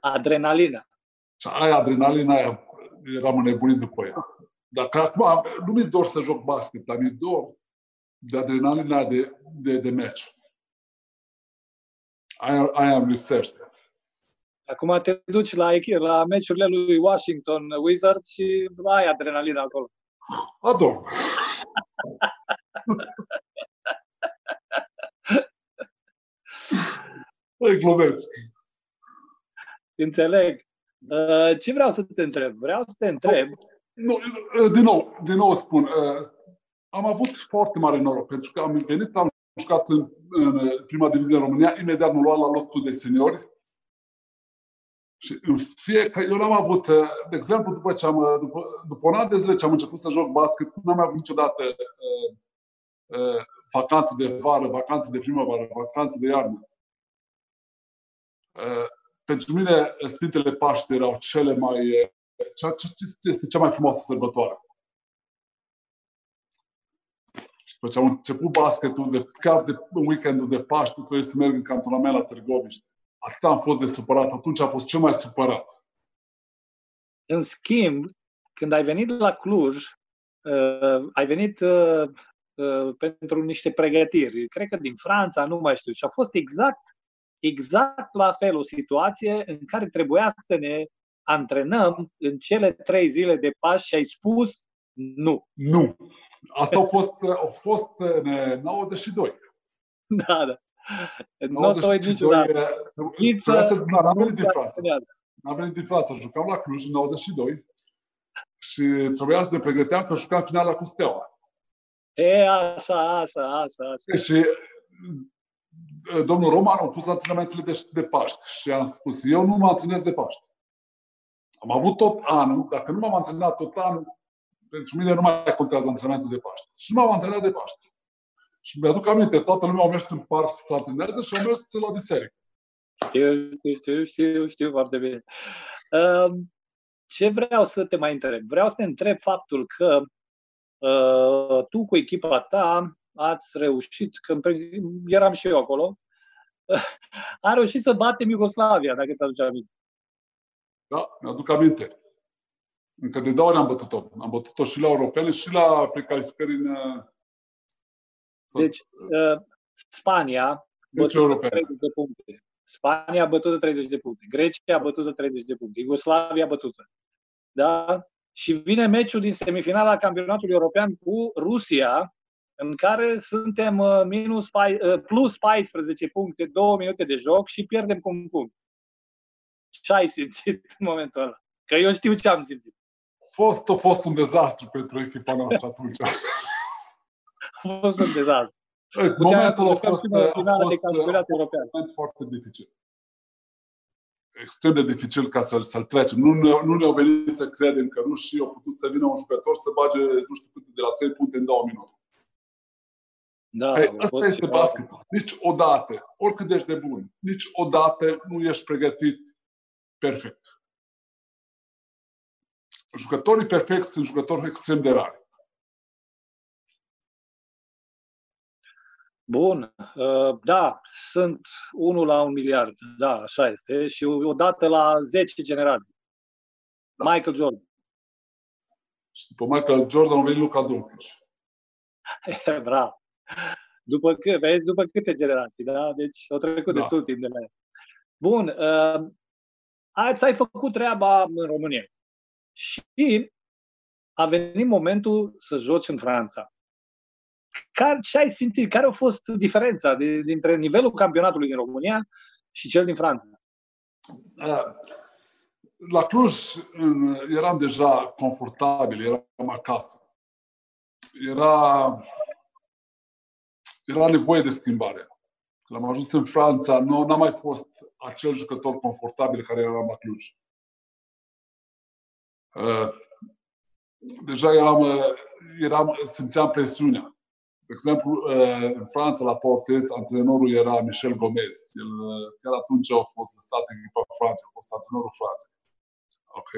Adrenalina. Și aia, adrenalina aia, eram nebunit după ea. Dacă acum nu mi dor să joc basket, dar mi dor de adrenalina de, de, de meci. Aia, aia îmi lipsește. Acum te duci la, la meciurile lui Washington Wizards și ai adrenalina acolo. Ador. Păi, glumesc. Înțeleg. Uh, ce vreau să te întreb? Vreau să te întreb. Nu, uh, din nou, din nou spun, uh, am avut foarte mare noroc, pentru că am venit, am jucat în, în prima divizie în România, imediat m-am luat la lotul de seniori. Și în fiecare, eu n-am avut, de exemplu, după ce am, după, după un an de zile ce am început să joc basket, n-am avut niciodată uh, uh, vacanțe de vară, vacanțe de primăvară, vacanțe de iarnă. Uh, pentru mine, Sfintele Paște erau cele mai. Ce, ce este cea mai frumoasă sărbătoare? Și după ce am început basketul, de, chiar de în weekendul de Paște, trebuie să merg în cantonament la Târgoviște. Atât am fost de supărat, atunci am fost cel mai supărat. În schimb, când ai venit la Cluj, uh, ai venit uh, uh, pentru niște pregătiri, cred că din Franța, nu mai știu, și a fost exact exact la fel o situație în care trebuia să ne antrenăm în cele trei zile de pași și ai spus nu. Nu. Asta a fost, a fost în 92. Da, da. Nu o uit niciodată. Trebuia să... N-am venit din Franța. N-am venit din Franța. Jucam la Cluj în 92 și trebuia să ne pregăteam că jucam finala cu Steaua. E, așa, așa, așa. așa. Și domnul Roman a pus antrenamentele de, de Paști și am spus, eu nu mă antrenez de Paști. Am avut tot anul, dacă nu m-am antrenat tot anul, pentru mine nu mai contează antrenamentul de Paști. Și nu m-am antrenat de Paști. Și mi-aduc aminte, toată lumea a mers în parc să se antreneze și au mers la biserică. Știu, știu, știu, știu, știu foarte bine. Um, ce vreau să te mai întreb? Vreau să te întreb faptul că uh, tu cu echipa ta ați reușit, că eram și eu acolo, a reușit să batem Iugoslavia, dacă ți-aduce aminte. Da, mi-aduc aminte. Încă de două ori am bătut-o. Am bătut-o și la europene și la precalificări în... Uh, deci, uh, Spania bătut 30 de puncte. Spania a bătut 30 de puncte. Grecia a bătut 30 de puncte. Iugoslavia a bătut. Da? Și vine meciul din semifinala campionatului european cu Rusia, în care suntem uh, minus, uh, plus 14 puncte, 2 minute de joc și pierdem cu un punct. Ce ai simțit în momentul ăla? Că eu știu ce am simțit. Fost, a fost un dezastru pentru echipa noastră atunci. a fost un dezastru. Momentul a fost, a fost, a fost un moment foarte dificil. Extrem de dificil ca să-l, să-l trecem. Nu, ne, nu ne-au venit să credem că rușii au putut să vină un jucător să bage, nu știu cât, de la 3 puncte în 2 minute. Da, Ei, asta este basketul. Nici odată, oricât ești de bun, nici odată nu ești pregătit perfect. Jucătorii perfecti sunt jucători extrem de rari. Bun, uh, da, sunt unul la un miliard, da, așa este, și odată la 10 generații. Da. Michael Jordan. Și după Michael Jordan a venit Luca Doncic. Bravo. După, cât, vezi, după câte generații, da? Deci au trecut da. destul timp de la el. Bun, uh, ați ai făcut treaba în România. Și a venit momentul să joci în Franța. Care, ce ai simțit? Care a fost diferența de, dintre nivelul campionatului din România și cel din Franța? Uh, la Cluj eram deja confortabil, eram acasă. Era era nevoie de schimbare. Când am ajuns în Franța, nu n-am mai fost acel jucător confortabil care era la Cluj. Uh, deja eram, uh, eram, simțeam presiunea. De exemplu, uh, în Franța, la Portes, antrenorul era Michel Gomez. El chiar atunci a fost lăsat în echipa Franței, a fost antrenorul Franței. Ok.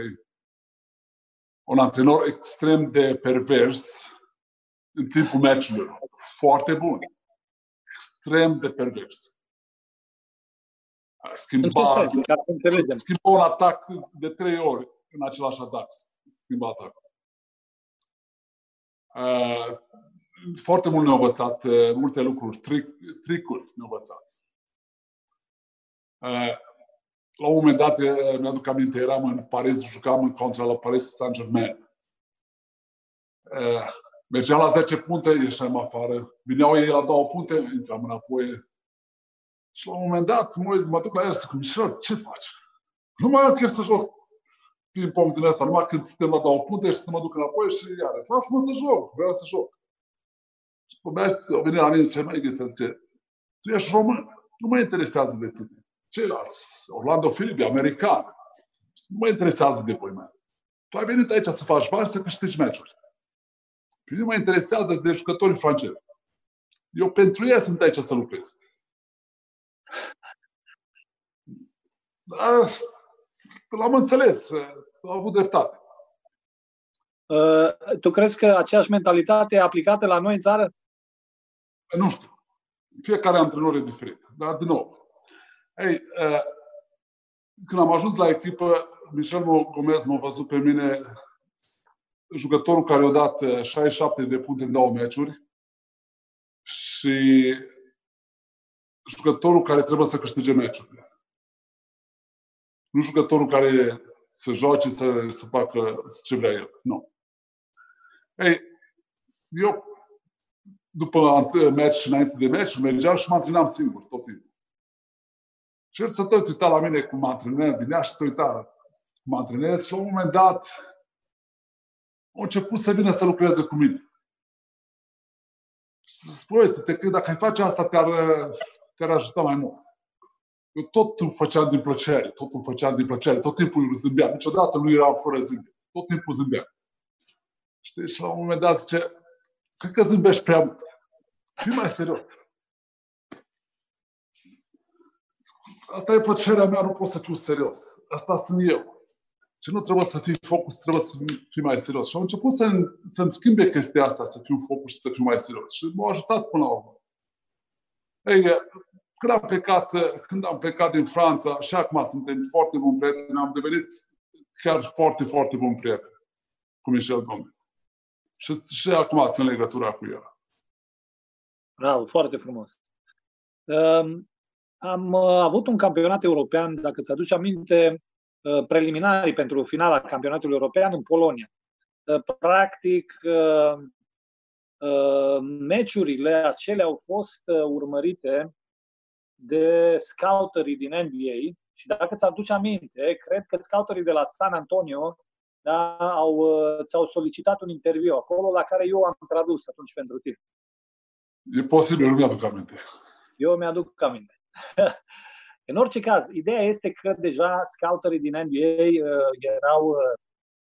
Un antrenor extrem de pervers în timpul meciului. Foarte bun extrem de pervers. Schimba, schimba un atac de trei ori în același atac. Schimba atacul. Uh, foarte mult ne-au învățat uh, multe lucruri, tric, tricuri ne-au învățat. Uh, la un moment dat, mi-aduc aminte, eram în Paris, jucam în contra la Paris Saint-Germain. Mergeam la 10 punte, ieșeam afară. Vineau ei la două punte, intram înapoi. Și la un moment dat, mă, mă duc la el să Mișel, ce faci? Nu mai am chef să joc ping-pong din asta, numai când suntem la două punte și să mă duc înapoi și iară. Lasă-mă să joc, vreau să joc. Și pe mea o vine la mine și zice, mai gheță, zice, tu ești român, nu mă interesează de tine. Ceilalți, Orlando Filipe, american, nu mă interesează de voi, mai. Tu ai venit aici să faci bani, să câștigi meciuri. Pe mine mă interesează de jucătorii francezi. Eu pentru ei sunt aici să lucrez. L-am înțeles, a avut dreptate. Uh, tu crezi că aceeași mentalitate e aplicată la noi în țară? Nu știu. Fiecare antrenor e diferit. Dar, din nou, ei, uh, când am ajuns la echipă, Michel Gomez m-a văzut pe mine jucătorul care a dat 67 uh, de puncte în două meciuri și jucătorul care trebuie să câștige meciurile. Nu jucătorul care să joace, să, să facă ce vrea el. Nu. Ei, eu, după meci și înainte de meci, mergeam și mă antrenam singur tot timpul. Și el să tot uita la mine cum mă antrenez, vinea și să uita cum mă antrenez și la un moment dat a început să vină să lucreze cu mine. Și să spui, uite, te cred, dacă ai face asta, te-ar, te-ar ajuta mai mult. Eu tot îl făceam din plăcere, tot îl făceam din plăcere, tot timpul îl zâmbeam. Niciodată nu eram fără zâmbet. Tot timpul zâmbeam. Știi? Și la un moment dat zice, cred că zâmbești prea mult. Fii mai serios. Asta e plăcerea mea, nu pot să fiu serios. Asta sunt eu. Și nu trebuie să fii focus, trebuie să fii mai serios. Și am început să, să-mi schimbe chestia asta, să fiu focus și să fiu mai serios. Și m-a ajutat până la urmă. Ei, când am plecat, când am plecat din Franța, și acum suntem foarte buni prieteni, am devenit chiar foarte, foarte bun prieten cu Michel Gomez. Și, și acum sunt legătura cu el. Bravo, foarte frumos. Um, am uh, avut un campionat european, dacă ți aduci aminte, uh, preliminarii pentru finala campionatului european în Polonia. Uh, practic, meciurile acelea au fost urmărite de scouterii din NBA și dacă ți aduci aminte, cred că scouterii de la San Antonio da, au, ți-au solicitat un interviu acolo la care eu am tradus atunci pentru tine. E posibil, nu mi-aduc aminte. Eu mi-aduc aminte. În orice caz, ideea este că deja scouterii din NBA uh, erau uh,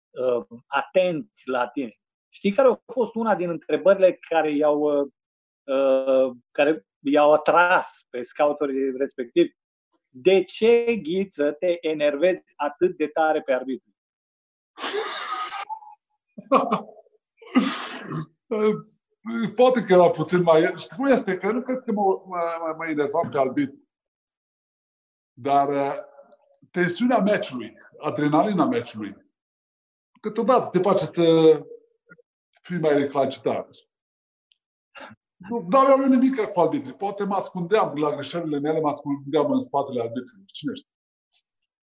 uh, atenți la tine. Știi care a fost una din întrebările care i-au, uh, uh, care i-au atras pe scouterii respectiv? De ce, Ghiță, te enervezi atât de tare pe arbitru? Poate că era puțin mai... Știi cum este? Că nu cred că mă, mă, mă enervam pe arbitru. Dar uh, tensiunea meciului, adrenalina meciului, câteodată te face să fii mai reclacitat. Nu aveam eu nimic cu arbitrii. Poate mă ascundeam la greșelile mele, mă ascundeam în spatele arbitrului. Cine știe?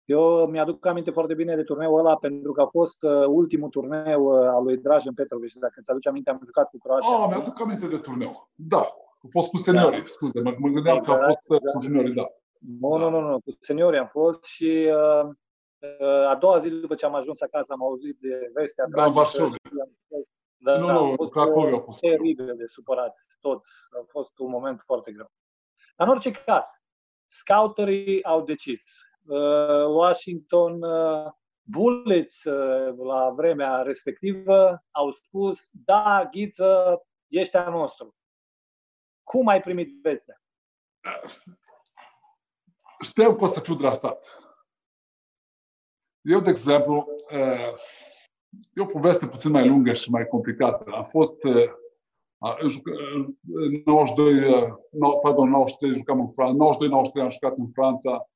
Eu mi-aduc aminte foarte bine de turneul ăla pentru că a fost uh, ultimul turneu uh, al lui Drajan Petrovic. Dacă îți aduce aminte, am jucat cu Croația. Ah, mi-aduc aminte de turneu. Da. A fost cu seniorii, da. scuze. Mă, mă gândeam că a fost uh, cu juniorii, da. Nu, da. nu, nu, nu. Cu seniorii am fost și uh, uh, a doua zi după ce am ajuns acasă am auzit de vestea. Da, în Varsovia. Da, nu, da, nu, a fost Cracovia a fost. Teribil de supărați toți. A fost un moment foarte greu. În orice caz, scouterii au decis Uh, Washington uh, Bullets uh, la vremea respectivă au spus, da, Ghiță, ești a nostru. Cum ai primit vestea? Știam că o să fiu draftat. Eu, de exemplu, e o poveste puțin mai lungă și mai complicată. Am fost în 92, pardon, 93 jucam în Franța, 92-93 am jucat în Franța,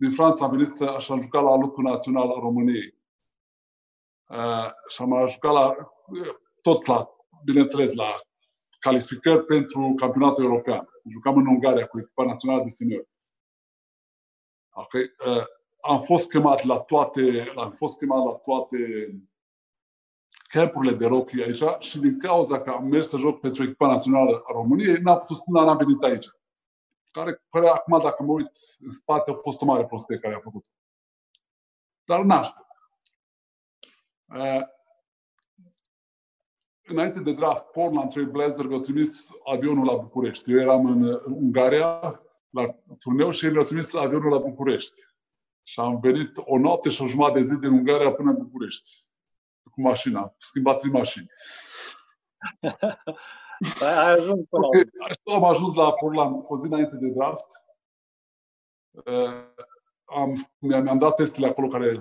din Franța am venit să așa am jucat la lupul național al României. Uh, și am jucat la, tot la, bineînțeles, la calificări pentru campionatul european. Jucam în Ungaria cu echipa națională de seniori. Okay. Uh, am fost chemat la toate, am fost chemat la toate campurile de rocky aici și din cauza că am mers să joc pentru echipa națională a României, n-am putut, n-am venit aici. Care, care acum, dacă mă uit în spate, a fost o mare prostie care a făcut. Dar n Uh, înainte de draft, Portland Trail Blazer mi-au trimis avionul la București. Eu eram în Ungaria la turneu și ei mi-au trimis avionul la București. Și am venit o noapte și o jumătate de zi din Ungaria până în București. Cu mașina. Am schimbat trei mașini. Ai ajuns până okay. Am ajuns la Portland o zi înainte de draft. Uh, am, mi-am dat testele acolo care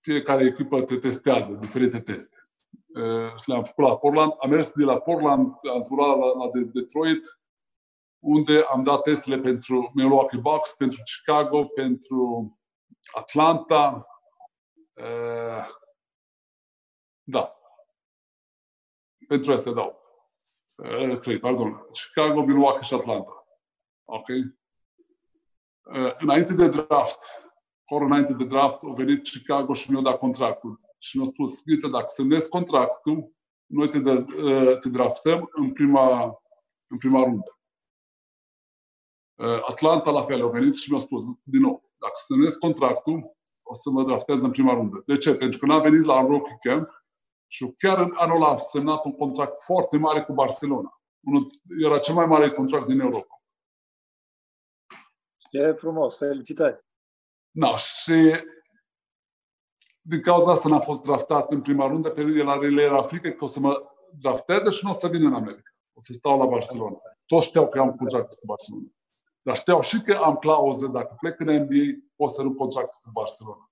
fiecare echipă te testează, diferite teste. Uh, le-am făcut la Portland. Am mers de la Portland, am zburat la, la Detroit, unde am dat testele pentru Milwaukee Bucks, pentru Chicago, pentru Atlanta. Uh, da. Pentru astea dau. Uh, trei, pardon. Chicago, Milwaukee și Atlanta. Ok? Uh, înainte de draft, ori înainte de draft, au venit Chicago și mi-au dat contractul. Și mi-au spus, Ghiță, dacă semnezi contractul, noi te, de, te draftăm în prima, în prima rundă. Atlanta la fel, au venit și mi-au spus, din nou, dacă semnezi contractul, o să mă draftez în prima rundă. De ce? Pentru că n-am venit la Rocky Camp și chiar în anul ăla am semnat un contract foarte mare cu Barcelona. Unul, era cel mai mare contract din Europa. E frumos, felicitări! Da, și din cauza asta n-am fost draftat în prima rundă, pe el era frică că o să mă drafteze și nu o să vin în America. O să stau la Barcelona. Toți știau că am contract cu Barcelona. Dar știau și că am clauză, dacă plec în NBA, pot să rup contract cu Barcelona.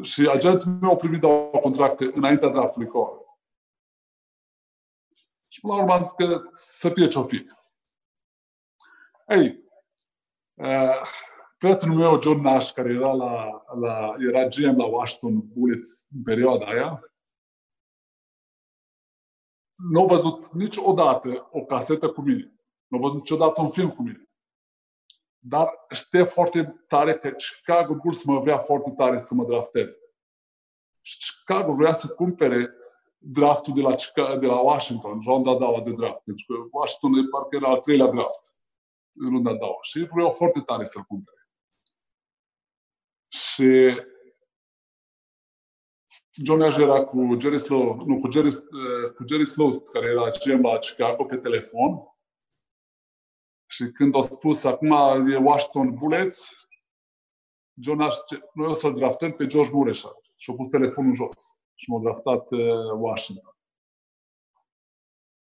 Și agentul meu a primit două contracte înaintea draftului cu Și până la urmă am zis că să fie ce-o fi. Ei, uh, prietenul meu, John Nash, care era, la, la, era GM la Washington Bullets în perioada aia, nu a văzut niciodată o casetă cu mine. Nu a văzut niciodată un film cu mine. Dar știe foarte tare că Chicago Bulls mă vrea foarte tare să mă drafteze. Și Chicago vrea să cumpere draftul de la, Chicago, de la Washington, ronda a doua de draft. Pentru că Washington parcă era al treilea draft în runda a doua. Și vreau foarte tare să-l cumpere. Și John Nash era cu Jerry Slow, nu, cu Jerry, cu Jerry Slow, care era GM la Chicago, pe telefon. Și când a spus, acum e Washington Bullets, John Nash zice, noi o să-l draftăm pe George Mureșa. Și a pus telefonul jos. Și m-a draftat uh, Washington.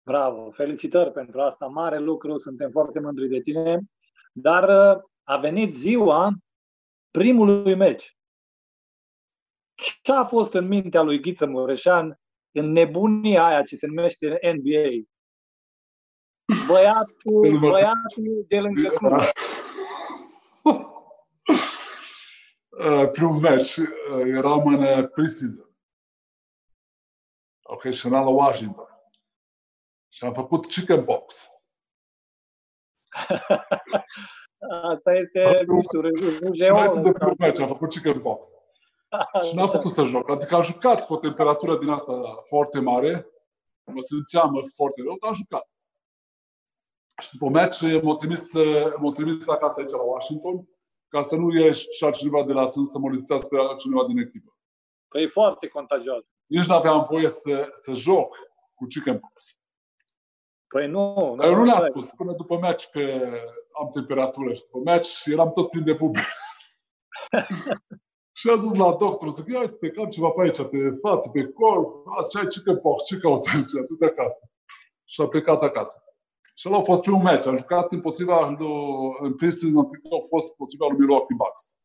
Bravo! Felicitări pentru asta. Mare lucru, suntem foarte mândri de tine. Dar uh, a venit ziua primului meci. Ce a fost în mintea lui Ghiță Mureșan în nebunia aia ce se numește NBA? Băiatul, băiatul de lângă Cluj. Uh, primul meci uh, eram în uh, preseason. Ok, și eram la Washington. Și am făcut chicken box. Asta este, nu știu, rujeu. Înainte de primul meci am făcut chicken box. și n-am putut să joc. Adică am jucat cu o temperatură din asta foarte mare. Mă simțeam foarte rău, dar am jucat. Și după meci m-au trimis, m-au trimis acasă aici la Washington ca să nu ieși și altcineva de la sunt să mă lipsească cineva din echipă. Păi e foarte contagios. Nici nu aveam voie să, să joc cu chickenpox. Păi nu. nu Eu nu le-am spus până după meci că am temperatură și după meci eram tot plin de bubi. și a zis la doctor, zic, ia uite, că am ceva pe aici, pe față, pe corp, azi ce ai chickenpox, ce cauți aici, du de acasă. Și a plecat acasă. Și ăla a fost primul meci. Am jucat împotriva, în preseason, a fost împotriva lui Milwaukee Bucks.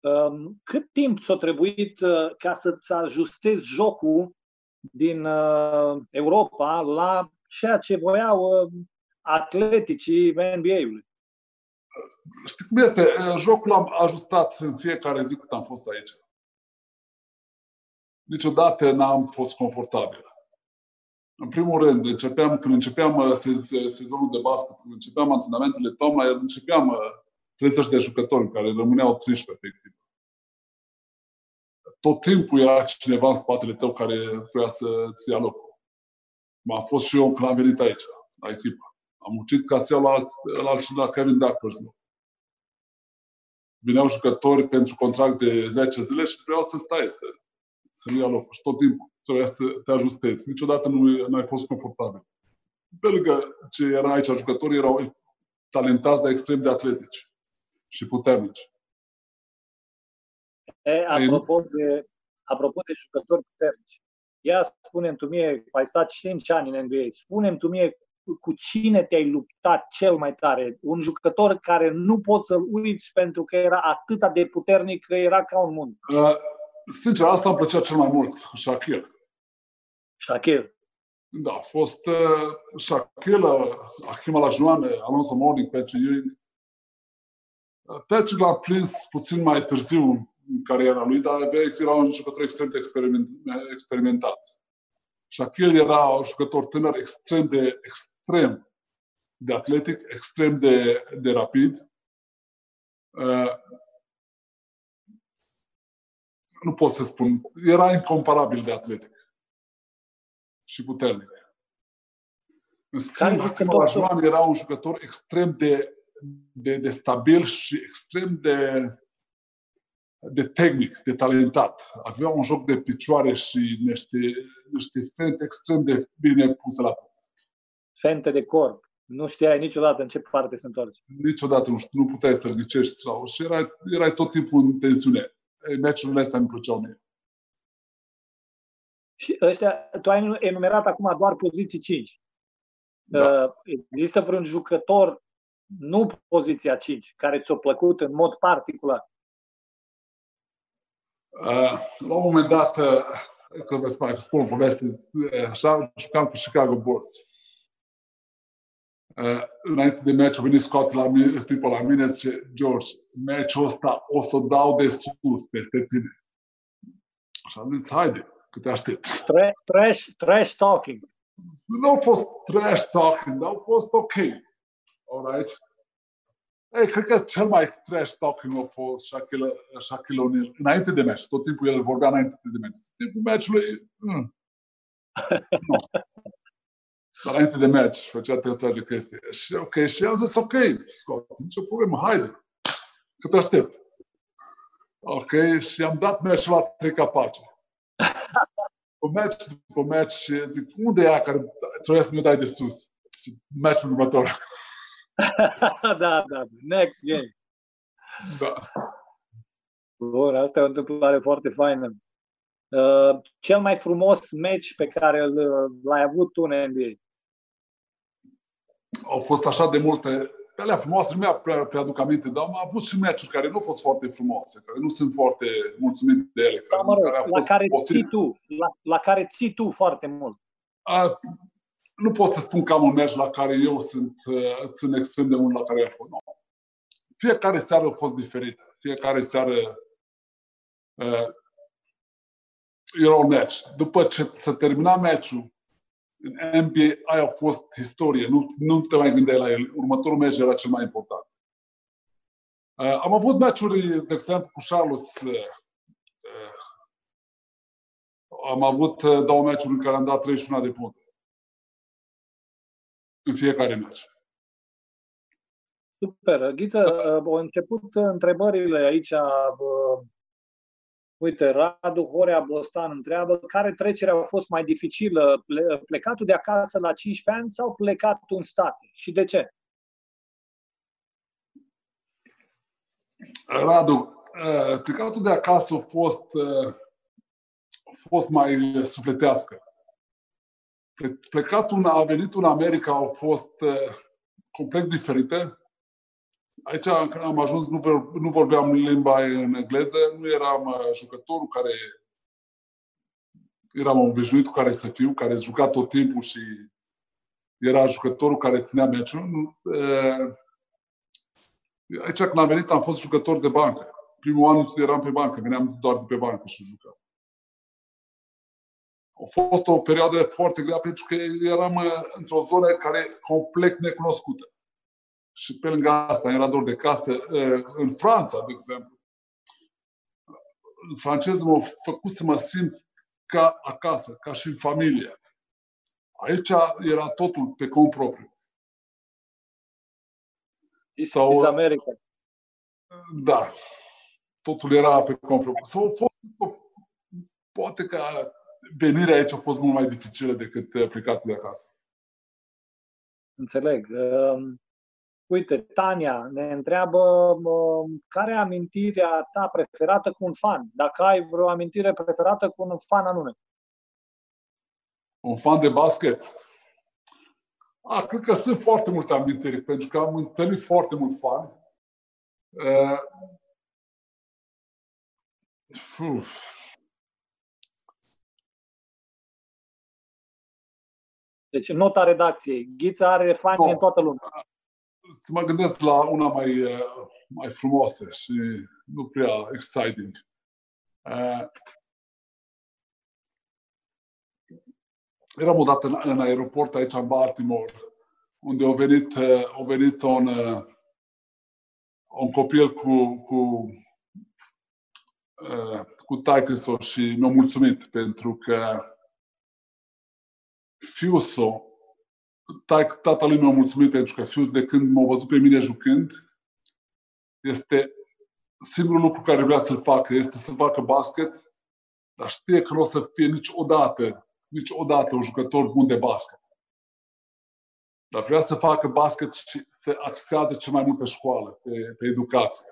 Um, cât timp ți-a trebuit uh, ca să-ți ajustezi jocul din uh, Europa la ceea ce voiau uh, atleticii NBA-ului? Știi cum este? Jocul am ajustat în fiecare zi cât am fost aici. Niciodată n-am fost confortabil. În primul rând, începeam, când începeam uh, sezonul de basket, când începeam antrenamentele toamna, începeam 30 uh, de jucători care rămâneau 13 pe echipă. tot timpul era cineva în spatele tău care vrea să-ți ia locul. M-a fost și eu când am venit aici, la echipă. Am muncit ca să iau la, alt, la, alt, la Kevin Duckworth. Vineau jucători pentru contract de 10 zile și vreau să stai, să, să-mi ia locul. Și tot timpul trebuia să te ajustezi. Niciodată nu, nu ai fost confortabil. Pe lângă ce era aici, jucătorii erau talentați, dar extrem de atletici și puternici. E, apropo, de, apropo de jucători puternici, ia spune tu mie, ai stat 5 ani în NBA, spune tu mie cu cine te-ai luptat cel mai tare? Un jucător care nu poți să-l uiți pentru că era atât de puternic că era ca un mund. Uh, sincer, asta îmi plăcea cel mai mult, Shaquille. Shaquille. Da, a fost uh, Shaquille, Achim Olajuwon, Alonso Mourning, Patrick Ewing. Uh, Patrick l-a prins puțin mai târziu în cariera lui, dar era un jucător extrem de experiment, experimentat. Shaquille era un jucător tânăr extrem de, extrem de atletic, extrem de, de rapid. Uh, nu pot să spun, era incomparabil de atletic și puternic. În schimb, Hakim Joan era un jucător extrem de, de, de stabil și extrem de, de tehnic, de talentat. Avea un joc de picioare și niște, niște fente extrem de bine puse la punct. Fente de corp. Nu știai niciodată în ce parte se întoarce. Niciodată nu, știu, nu puteai să ridicești sau și erai, erai tot timpul în tensiune. Meciurile astea îmi plăceau mie. Și ăștia, tu ai enumerat acum doar poziții 5. Da. Uh, există vreun jucător, nu poziția 5, care ți-a plăcut în mod particular? Uh, la un moment dat, uh, că vă mai spun o poveste, așa, jucam cu Chicago Bulls. Uh, înainte de meci, a venit Scott la mine, tipul la mine, zice, George, meciul ăsta o să dau de sus peste tine. Așa am zis, haide că te aștept. Trash, trash talking. Nu a fost trash talking, dar a fost ok. Alright? Ei, cred că cel mai trash talking a fost Shaquille, Shaquille O'Neal înainte de meci. Tot timpul el vorbea înainte de meci. Timpul meciului, mm. nu. Dar înainte de meci, făcea tăția de chestii. Și ok, și am zis, ok, Scott, nicio problemă, haide, că te aștept. Ok, și am dat meciul la trei capace după match, după match și zic, unde e ea care trebuie să mi dai de sus? Matchul următor. da, da, next game. Da. Bun, asta e o întâmplare foarte faină. Uh, cel mai frumos match pe care l-ai avut tu în NBA? Au fost așa de multe pe alea frumoase nu mi-a prea, prea aduc aminte, dar am avut și meciuri care nu au fost foarte frumoase, care nu sunt foarte mulțumit de ele. Da, mă rog, care la care ții tu, la, la care ții tu foarte mult. A, nu pot să spun că am un meci la care eu sunt, uh, țin extrem de mult la care a fost. Nu. Fiecare seară a fost diferită. Fiecare seară uh, era un meci. După ce se termina meciul, în NBA aia a fost istorie, nu, nu te mai gândeai la el. Următorul meci era cel mai important. Uh, am avut meciuri, de exemplu, cu Charlotte. Uh, uh, am avut uh, două meciuri în care am dat 31 de puncte. În fiecare meci. Super. Ghiță, uh, au început întrebările aici uh, Uite, Radu Horea Bostan întreabă care trecere a fost mai dificilă, plecatul de acasă la 15 ani sau plecatul în state? Și de ce? Radu, uh, plecatul de acasă a fost, uh, a fost mai sufletească. Plecatul, a venit în America au fost uh, complet diferite aici am ajuns, nu, nu vorbeam limba în engleză, nu eram uh, jucătorul care eram obișnuit cu care să fiu, care juca tot timpul și era jucătorul care ținea meciul. Uh, aici când am venit am fost jucător de bancă. Primul an eram pe bancă, veneam doar de pe bancă și jucam. A fost o perioadă foarte grea pentru că eram uh, într-o zonă care e complet necunoscută și pe lângă asta era dor de casă. În Franța, de exemplu, franceză m-a făcut să mă simt ca acasă, ca și în familie. Aici era totul pe cont propriu. Sau, Is America. Da. Totul era pe cont propriu. Sau fost, poate că venirea aici a fost mult mai dificilă decât plecatul de acasă. Înțeleg. Uh, uite, Tania ne întreabă uh, care e amintirea ta preferată cu un fan? Dacă ai vreo amintire preferată cu un fan anume. Un fan de basket? A, cred că sunt foarte multe amintiri, pentru că am întâlnit foarte mulți fani. Uh, Deci nota redacției. Ghița are fani no. în toată lumea. Să mă gândesc la una mai, uh, mai frumoasă și nu prea exciting. Uh, eram odată în, în aeroport aici în Baltimore, unde a venit, uh, a venit un, un copil cu, cu, cu taică și mi-a mulțumit pentru că fiul său, tatălui mi-a mulțumit pentru că fiul de când m-a văzut pe mine jucând, este singurul lucru care vrea să-l facă, este să facă basket, dar știe că nu o să fie niciodată, niciodată un jucător bun de basket. Dar vrea să facă basket și să axează cel mai mult pe școală, pe, pe educație.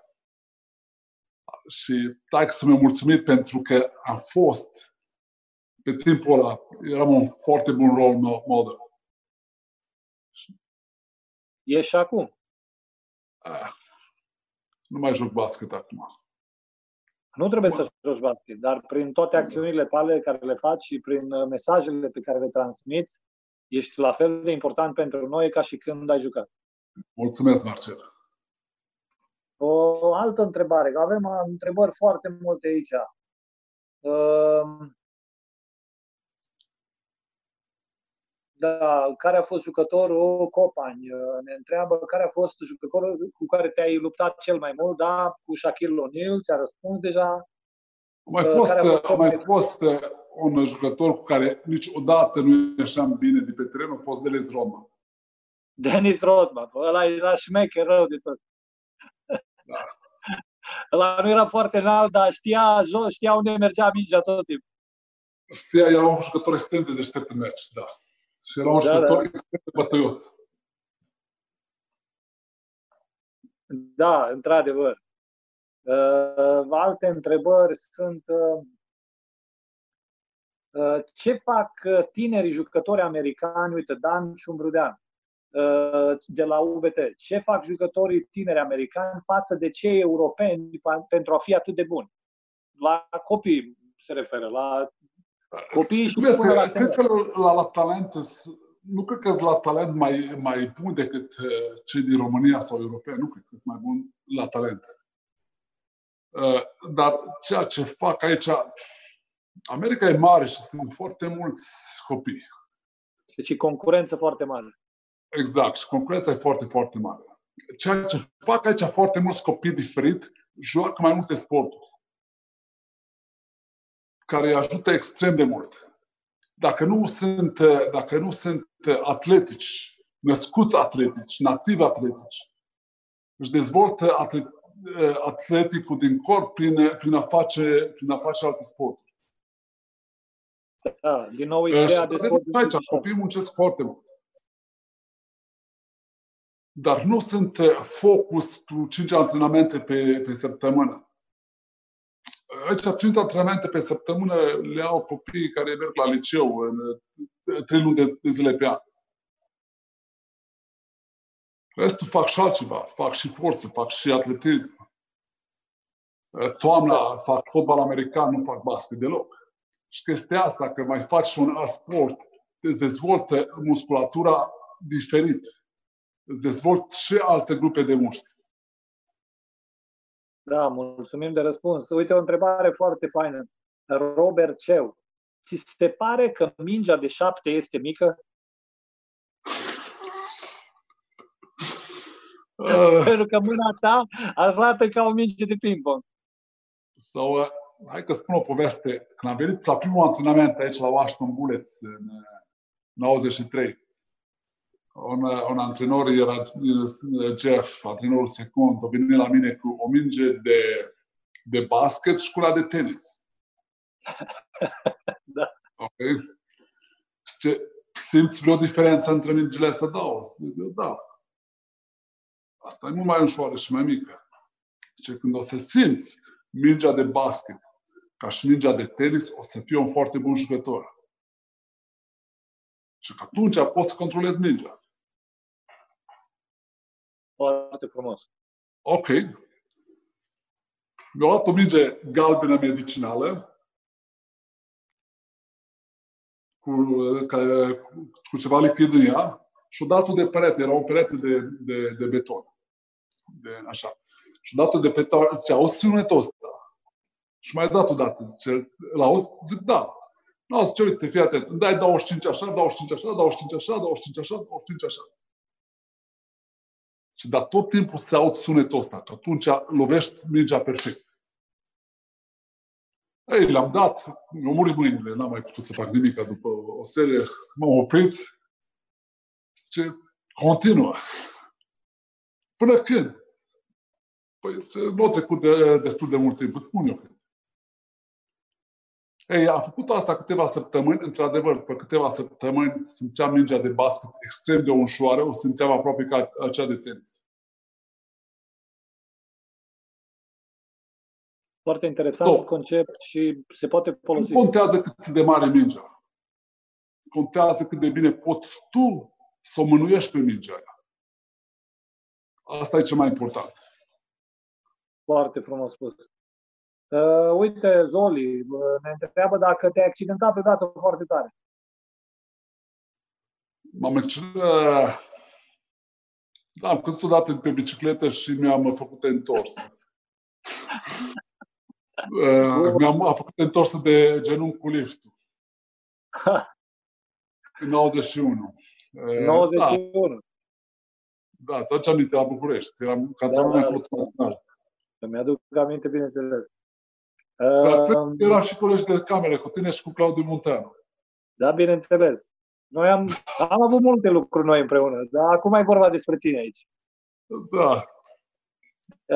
Și tai să mi-a mulțumit pentru că am fost pe timpul ăla eram un foarte bun rol model. E și acum. Ah, nu mai joc basket acum. Nu trebuie Bun. să joci basket, dar prin toate acțiunile tale care le faci și prin uh, mesajele pe care le transmiți, ești la fel de important pentru noi ca și când ai jucat. Mulțumesc, Marcel. O altă întrebare. Avem uh, întrebări foarte multe aici. Da, care a fost jucătorul Copani? Ne întreabă care a fost jucătorul cu care te-ai luptat cel mai mult, da? Cu Shaquille O'Neal, ți-a răspuns deja. A mai fost, a fost, a mai fost uh, un jucător cu care niciodată nu ieșeam bine de pe teren, a fost Dennis Rodman. Dennis Rodman, ăla era șmecher rău de tot. Da. ăla nu era foarte înalt, dar știa jos, știa unde mergea mingea tot timpul. Știa, era un jucător extrem de deștept în meci, da. Și era un da, jucător da. extrem de bătăios. Da, într-adevăr. Uh, alte întrebări sunt uh, uh, ce fac uh, tinerii jucători americani, uite, Dan Șumbrudean, uh, de la UBT, ce fac jucătorii tineri americani față de cei europeni pentru a fi atât de buni? La copii se referă, la Copiii și este, la cred că la, la talent, nu cred că sunt la talent mai, mai bun decât uh, cei din România sau europeni. Nu cred că sunt mai bun la talent. Uh, dar ceea ce fac aici, America e mare și sunt foarte mulți copii. Deci e concurență foarte mare. Exact, și concurența e foarte, foarte mare. Ceea ce fac aici foarte mulți copii diferit joacă mai multe sporturi care îi ajută extrem de mult. Dacă nu sunt, dacă nu sunt atletici, născuți atletici, nativi atletici, își dezvoltă atlet, atleticul din corp prin, prin, a face, prin a face alte sporturi. Da, din nou ideea de sport. Aici, copiii muncesc foarte mult. Dar nu sunt focus cu 5 antrenamente pe, pe săptămână aici 5 antrenamente pe săptămână le au copiii care merg la liceu în 3 luni de, de zile pe an. Restul fac și altceva, fac și forță, fac și atletism. Toamna fac fotbal american, nu fac basket deloc. Și chestia asta, că mai faci și un alt sport, îți dezvoltă musculatura diferit. Îți dezvoltă și alte grupe de mușchi. Da, mulțumim de răspuns. Uite, o întrebare foarte faină. Robert Ceu. Ți se pare că mingea de șapte este mică? Uh. Pentru că mâna ta arată ca o minge de ping-pong. Sau, uh, hai că spun o poveste. Când am venit la primul antrenament aici la Washington Bullets în 93, un, un antrenor era Jeff, antrenorul secund, a venit la mine cu o minge de, de basket și cu la de tenis. da. Ok? Zice, simți vreo diferență între mingile astea? Da, da. Asta e mult mai ușoară și mai mică. Zice, când o să simți mingea de basket ca și mingea de tenis, o să fii un foarte bun jucător. Și că atunci poți să controlezi mingea. Foarte frumos. Ok. Mi-a luat o minge galbenă medicinală cu, care, cu ceva lichid în ea și-o dat de perete. Era un perete de, de, de beton. De, așa. Și-o dat de pe zicea, o sunetul ăsta. Și mai dat o dată, zice, la auzi? Zic, da. Nu, zice, uite, fii atent, îmi dai 25 așa, 25 așa, 25 așa, 25 așa, 25 așa. Și dar tot timpul se aud sunetul ăsta, că atunci lovești mingea perfect. Ei, le-am dat, mi-au murit mâinile, n-am mai putut să fac nimic după o serie. M-am oprit. Ce continuă. Până când? Păi nu a trecut de, destul de mult timp, spun eu. Ei, am făcut asta câteva săptămâni, într-adevăr, pe câteva săptămâni simțeam mingea de basket extrem de ușoară, o simțeam aproape ca acea de tenis. Foarte interesant Stop. concept și se poate folosi. Nu contează cât de mare mingea. Contează cât de bine poți tu să o mânuiești pe mingea aia. Asta e cel mai important. Foarte frumos spus. Uh, uite, Zoli uh, ne întreabă dacă te-ai accidentat pe dată foarte tare. M-am accidentat. Da, am căzut odată pe bicicletă și mi-am făcut întors. uh, mi-am a făcut întors de genunchi cu liftul. În 91. Uh, 91. Da, da ți aduce aminte la București. Eram cantonament da, da, da. Să-mi aduc aminte, bineînțeles. Uh, era și colegi de cameră cu tine și cu Claudiu Munteanu. Da, bineînțeles. Noi am, am avut multe lucruri noi împreună, dar acum e vorba despre tine aici. Da.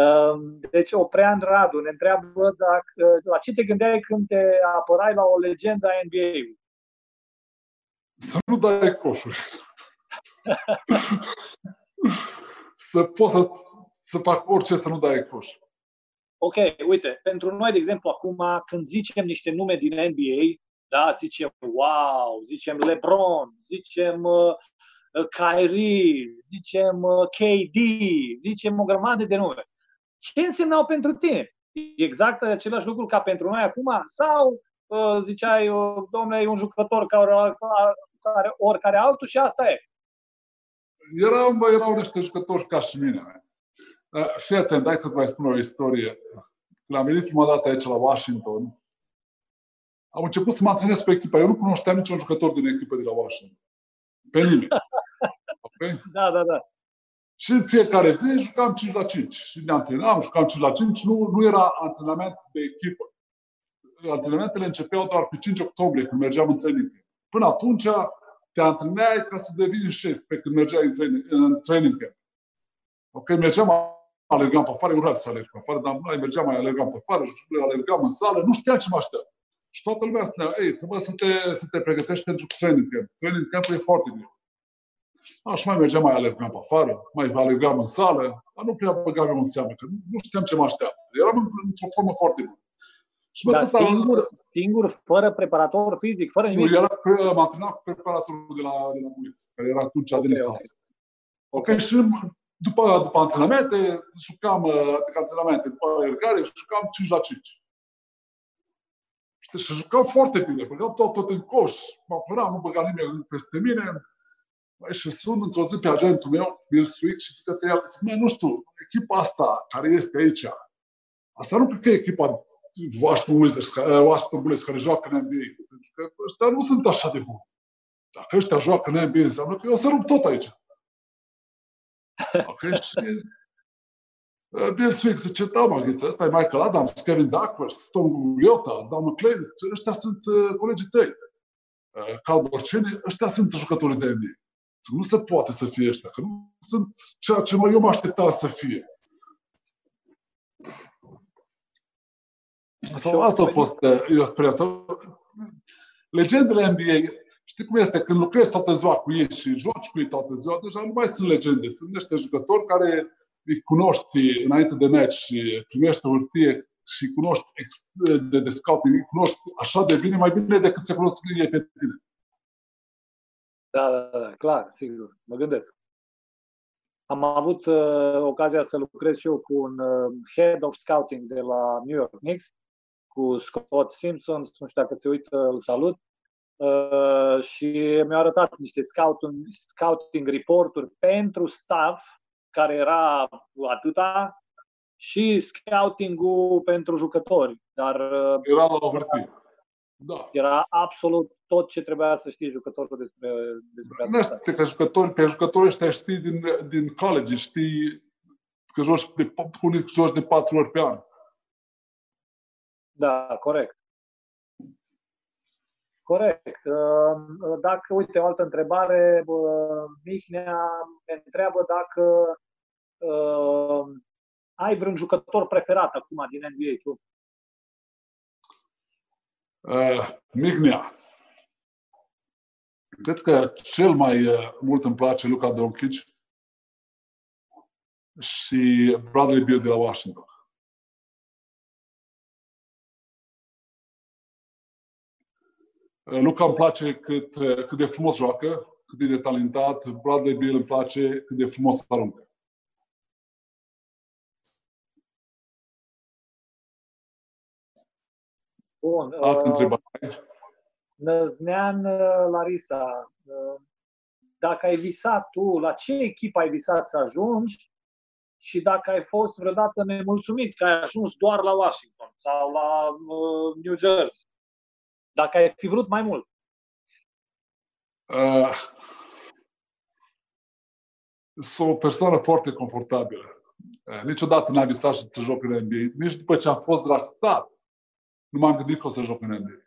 Um, deci Oprean Radu ne întreabă dacă, la ce te gândeai când te apărai la o legendă a NBA-ului? Să nu dai coșuri. să poți să, să fac orice să nu dai coșuri ok, uite, pentru noi, de exemplu, acum, când zicem niște nume din NBA, da, zicem wow, zicem LeBron, zicem uh, uh Kyrie, zicem uh, KD, zicem o grămadă de nume. Ce însemnau pentru tine? Exact același lucru ca pentru noi acum? Sau uh, ziceai, uh, domnule, e un jucător ca care, oricare altul și asta e? Erau, erau niște jucători ca și mine. Fii atent, dai că-ți mai spun o istorie. Când am venit prima dată aici la Washington, am început să mă antrenez pe echipă. Eu nu cunoșteam niciun jucător din echipă de la Washington. Pe nimeni. Okay? Da, da, da. Și în fiecare zi jucam 5 la 5. Și ne antrenam, jucam 5 la 5. Nu, nu era antrenament de echipă. Antrenamentele începeau doar pe 5 octombrie, când mergeam în training. Până atunci te antrenai ca să devii șef pe când mergeai în training, în training camp. Ok, mergeam alergam pe afară, urat să alerg pe afară, dar mai mergeam, mai alergam pe afară, alergam în sală, nu știam ce mă aștept. Și toată lumea spunea, ei, trebuie să te, să te pregătești pentru training camp. Training camp e foarte greu. Așa mai mergeam, mai alergam pe afară, mai alergam în sală, dar nu prea băgam eu în seamă, că nu știam ce mă așteaptă. Eram într-o formă foarte bună. Și Dar singur, am... singur, fără preparator fizic, fără nimic? Nu, era, mă antrenam cu preparatorul de la, de la Muliț, care era atunci okay, Denis okay. ok, și după, după antrenamente, jucam, adică antrenamente, după alergare, jucam 5 la 5. Și jucam foarte bine, băgam tot, tot în coș, mă apăram, nu băga nimeni peste mine. Băi, și sun într-o zi pe agentul meu, Bill Sweet, și zic că te ia, zic, nu știu, echipa asta care este aici, asta nu cred că e echipa Washington Wizards, Washington Bullets care joacă în NBA. Pentru că ăștia nu sunt așa de buni. Dacă ăștia joacă în NBA, înseamnă că eu o să rup tot aici. Ok? Și Bill Swig zice, da, mă, ghiță, ăsta e Michael Adams, Kevin Duckworth, Tom Gugliota, Dan McLean, zice, ăștia sunt uh, colegii tăi. Uh, Cal Borceni, ăștia sunt jucătorii de NBA. Nu se poate să fie ăștia, că nu sunt ceea ce eu mă aștepta să fie. Sau asta a fost eu sper să... Legendele NBA, știi cum este? Când lucrezi toată ziua cu ei și joci cu ei toată ziua, deja nu mai sunt legende. Sunt niște jucători care îi cunoști înainte de meci și primești o hârtie și cunoști de, de scouting, îi cunoști așa de bine, mai bine decât se cunosc ei pe tine. Da, da, da, clar, sigur, mă gândesc. Am avut uh, ocazia să lucrez și eu cu un uh, head of scouting de la New York Knicks, cu Scott Simpson, nu știu dacă se uită, îl salut, uh, și mi-a arătat niște scouting, scouting report-uri pentru staff care era atâta și scouting-ul pentru jucători. Dar uh, era la hârtie. Da. Era absolut tot ce trebuia să știi jucătorul despre, despre Nu știu că jucători, pe jucătorii ăștia știi din, din college, știi că joci de, joci de patru ori pe an. Da, corect. Corect. Uh, dacă, uite, o altă întrebare, Mihnea me întreabă dacă uh, ai vreun jucător preferat acum din NBA tu? Uh, Mignea. Cred că cel mai uh, mult îmi place Luca Doncic și Bradley Beal de la Washington. Uh, Luca îmi place cât, uh, cât de frumos joacă, cât e de talentat. Bradley Beal îmi place cât de frumos aruncă. Bun. Altă uh, întrebare. Năznean uh, Larisa, uh, dacă ai visat tu, la ce echipă ai visat să ajungi și dacă ai fost vreodată nemulțumit că ai ajuns doar la Washington sau la uh, New Jersey, dacă ai fi vrut mai mult? Uh, sunt o persoană foarte confortabilă. Uh, niciodată n-am visat să joc în NBA. Nici după ce am fost draftat, nu m-am gândit că o să joc în NBA.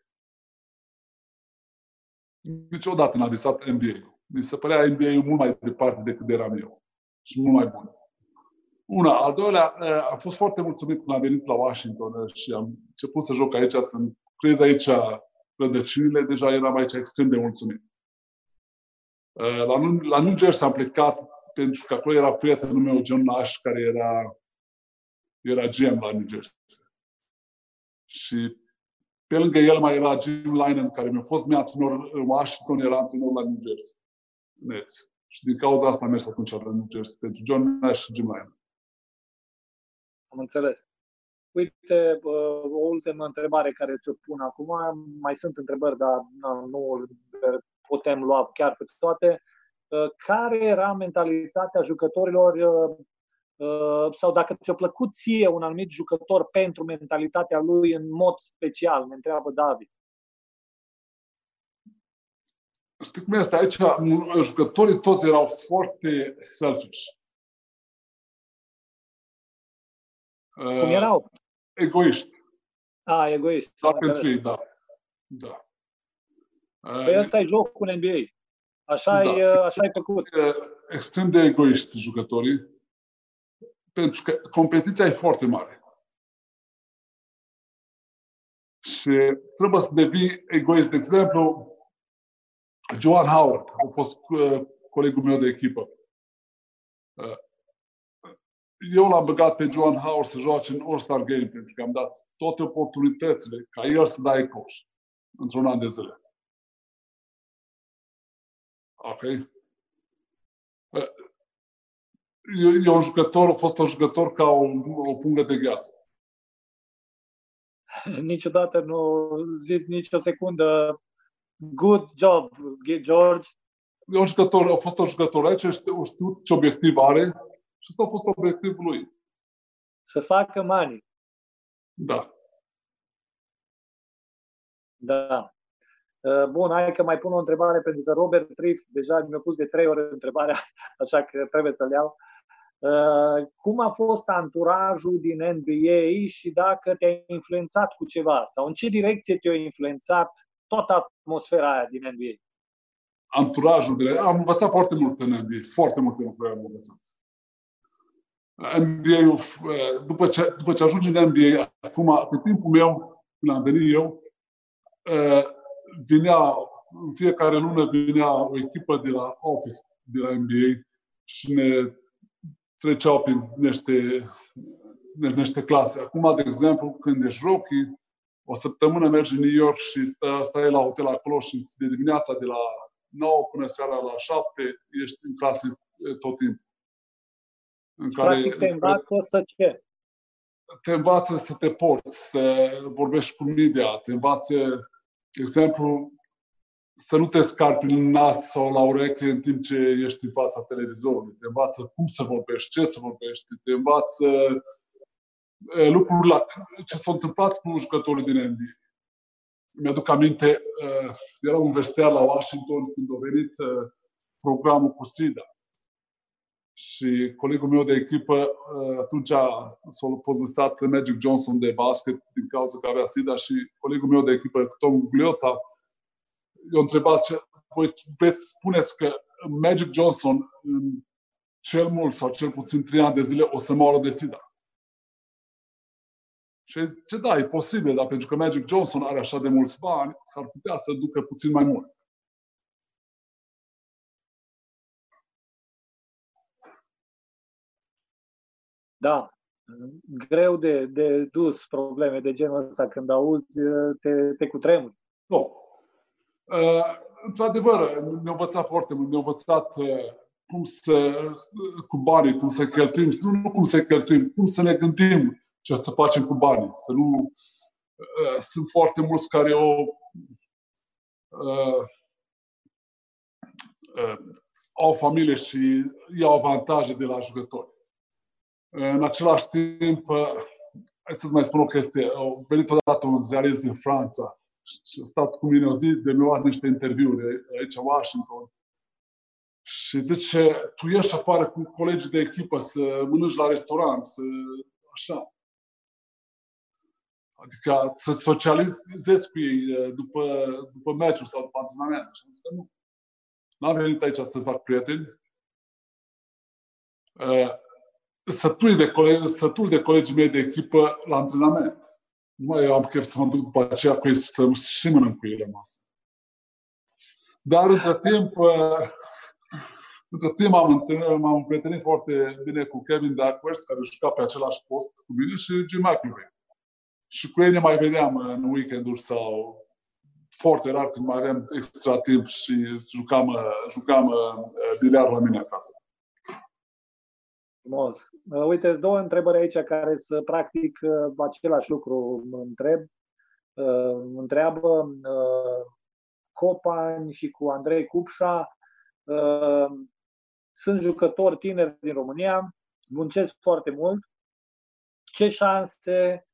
Niciodată n-a visat NBA. Mi se părea NBA mult mai departe decât eram eu. Și mult mai bun. Una. Al doilea, eh, am fost foarte mulțumit când am venit la Washington eh, și am început să joc aici, să creez aici rădăcinile, deja eram aici extrem de mulțumit. Eh, la, la New Jersey am plecat pentru că acolo era prietenul meu, John Nash, care era, era GM la New Jersey. Și pe lângă el mai era Jim Linen, care mi-a fost mie antrenor în Washington, era antrenor la New Jersey. Nets. Și din cauza asta am mers atunci la New Jersey, pentru John Nash și Jim Linen. Am înțeles. Uite, o ultimă întrebare care ți-o pun acum. Mai sunt întrebări, dar nu putem lua chiar pe toate. Care era mentalitatea jucătorilor Uh, sau dacă ți-a plăcut ție un anumit jucător pentru mentalitatea lui în mod special, ne întreabă David. Știi cum este aici? Jucătorii toți erau foarte selfish. Cum uh, erau? Egoiști. A, egoiști. Da, pentru ei, da. da. Păi ăsta e jocul în NBA. Așa, da. e, așa e făcut. Extrem de egoiști jucătorii pentru că competiția e foarte mare. Și trebuie să devii egoist. De exemplu, Joan Howard a fost uh, colegul meu de echipă. Uh, eu l-am băgat pe Joan Howard să joace în All-Star Game pentru că am dat toate oportunitățile ca el să dai coș într-un an de zile. Ok? Uh, e, e un jucător, a fost un jucător ca o, o pungă de gheață. Niciodată nu zis nici o secundă good job, George. E un jucător, a fost un jucător aici, a știut ce obiectiv are și asta a fost obiectivul lui. Să facă mani. Da. Da. Uh, bun, hai că mai pun o întrebare pentru că Robert Triff deja mi-a pus de trei ori întrebarea, așa că trebuie să-l iau. Uh, cum a fost anturajul din NBA și dacă te-a influențat cu ceva sau în ce direcție te-a influențat toată atmosfera aia din NBA? Anturajul de Am învățat foarte mult în NBA, foarte multe lucruri am învățat. NBA, uh, după ce, după ce ajungi în NBA, acum, pe timpul meu, când am venit eu, uh, vinea, în fiecare lună vinea o echipă de la Office, de la NBA și ne treceau prin niște, niște clase. Acum, de exemplu, când ești rookie, o săptămână mergi în New York și stai, stai la hotel acolo și de dimineața de la 9 până seara la 7 ești în clase tot timpul. În care, Practic te învață să ce? Te învață să te porți, să vorbești cu media, te învață, de exemplu, să nu te scarpi prin nas sau la ureche în timp ce ești în fața televizorului. Te învață cum să vorbești, ce să vorbești, te învață lucruri la ce s-a întâmplat cu jucătorii din NBA. Mi-aduc aminte, eram universitar la Washington când a venit programul cu SIDA. Și colegul meu de echipă, atunci a fost lăsat Magic Johnson de basket din cauza că avea SIDA și colegul meu de echipă, Tom Gliota, eu întrebat ce, voi veți spuneți că Magic Johnson în cel mult sau cel puțin 3 ani de zile o să moară de SIDA. Și zice, da, e posibil, dar pentru că Magic Johnson are așa de mulți bani, s-ar putea să ducă puțin mai mult. Da, greu de, de dus probleme de genul ăsta când auzi, te, te cutremuri. Nu, Uh, într-adevăr, ne-a învățat foarte mult, ne-a învățat uh, cum să, cu banii, cum să cheltuim, nu, nu cum să cheltuim, cum să ne gândim ce să facem cu banii. Să nu, uh, sunt foarte mulți care o uh, uh, au familie și iau avantaje de la jucători. În același timp, uh, hai să-ți mai spun o chestie. Au venit odată un ziarist din Franța și a stat cu mine o zi de mi-a luat niște interviuri aici în Washington. Și zice, tu ieși afară cu colegii de echipă să mănânci la restaurant, să așa. Adică să socializezi cu ei după, după meciuri sau după antrenament. Și zic că nu. N-am venit aici să fac prieteni. Sătul de, colegi, sătul de colegii mei de echipă la antrenament nu mai am chef să mă duc după aceea cu ei să stăm și mănânc cu ei la masă. Dar între timp, uh, între timp am întâlnit, m-am împrietenit foarte bine cu Kevin Duckworth, care juca pe același post cu mine, și Jim McIlroy. Și cu ei ne mai vedeam în weekenduri sau foarte rar când mai aveam extra timp și jucam, jucam uh, biliard la mine acasă. Frumos. Uh, uite, două întrebări aici care să practic uh, același lucru mă întreb. Uh, întreabă Copan și cu Andrei Cupșa. Sunt jucători tineri din România, muncesc foarte mult. Ce șanse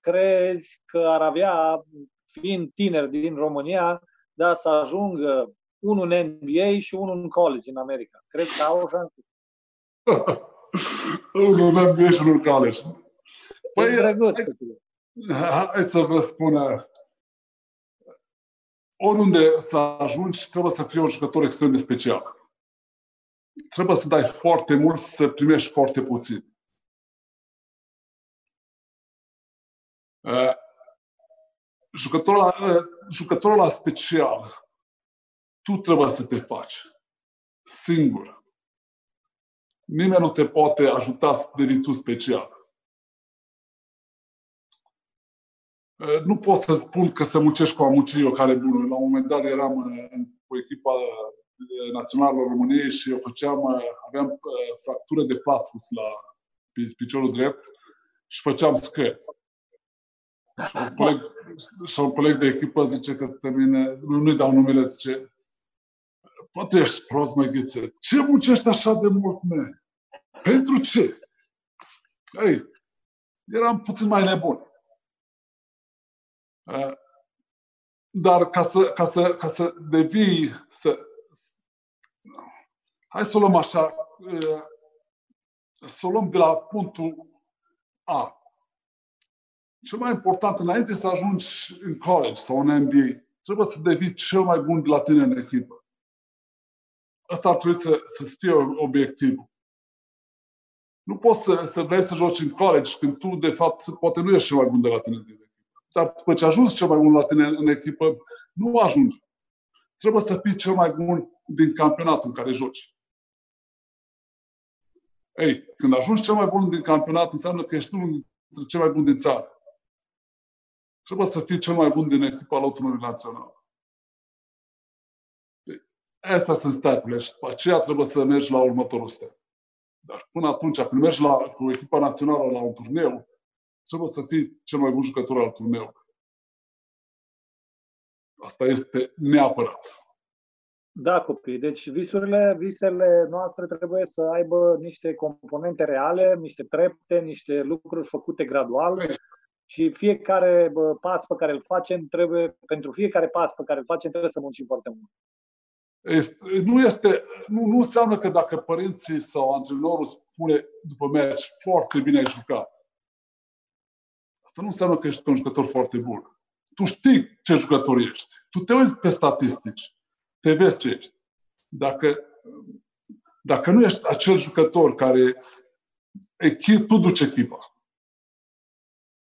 crezi că ar avea, fiind tineri din România, da, să ajungă unul în NBA și unul în college în America? Crezi că au șanse? Nu avem bine și nu caleș. Păi, hai să vă spun, oriunde să ajungi, trebuie să fii un jucător extrem de special. Trebuie să dai foarte mult, să primești foarte puțin. Jucătorul la, jucătorul la special, tu trebuie să te faci singur nimeni nu te poate ajuta să devii tu special. Nu pot să spun că să muncești cu amucii, o care bună. La un moment dat eram cu echipa națională României și eu făceam, aveam fractură de plafus la piciorul drept și făceam scări. Și un coleg, și un coleg de echipă zice că pe mine, nu, nu-i dau numele, zice, poate ești prost, mă ghiță. Ce muncești așa de mult, mă? Pentru ce? Ei, eram puțin mai nebun. Dar ca să, ca să, ca să devii, să, hai să o luăm așa, să o luăm de la punctul A. Cel mai important, înainte să ajungi în college sau în MBA, trebuie să devii cel mai bun de la tine în echipă. Asta ar trebui să, să fie obiectivul. Nu poți să, să vrei să joci în college când tu, de fapt, poate nu ești cel mai bun de la tine din echipă. Dar după ce ajungi cel mai bun la tine în echipă, nu ajungi. Trebuie să fii cel mai bun din campionatul în care joci. Ei, când ajungi cel mai bun din campionat, înseamnă că ești unul dintre cel mai bun din țară. Trebuie să fii cel mai bun din echipa lotunului național. Astea sunt step și după aceea trebuie să mergi la următorul step. Dar până atunci, când mergi la, cu echipa națională la un turneu, trebuie să fii cel mai bun jucător al turneului. Asta este neapărat. Da, copii. Deci visurile, visele noastre trebuie să aibă niște componente reale, niște trepte, niște lucruri făcute gradual păi. și fiecare bă, pas pe care îl facem trebuie, pentru fiecare pas pe care îl facem trebuie să muncim foarte mult. Este, nu, este, nu, nu înseamnă că dacă părinții sau antrenorul spune după meci foarte bine ai jucat, asta nu înseamnă că ești un jucător foarte bun. Tu știi ce jucător ești. Tu te uiți pe statistici te vezi ce ești. Dacă, dacă nu ești acel jucător care echip, tu duci echipa,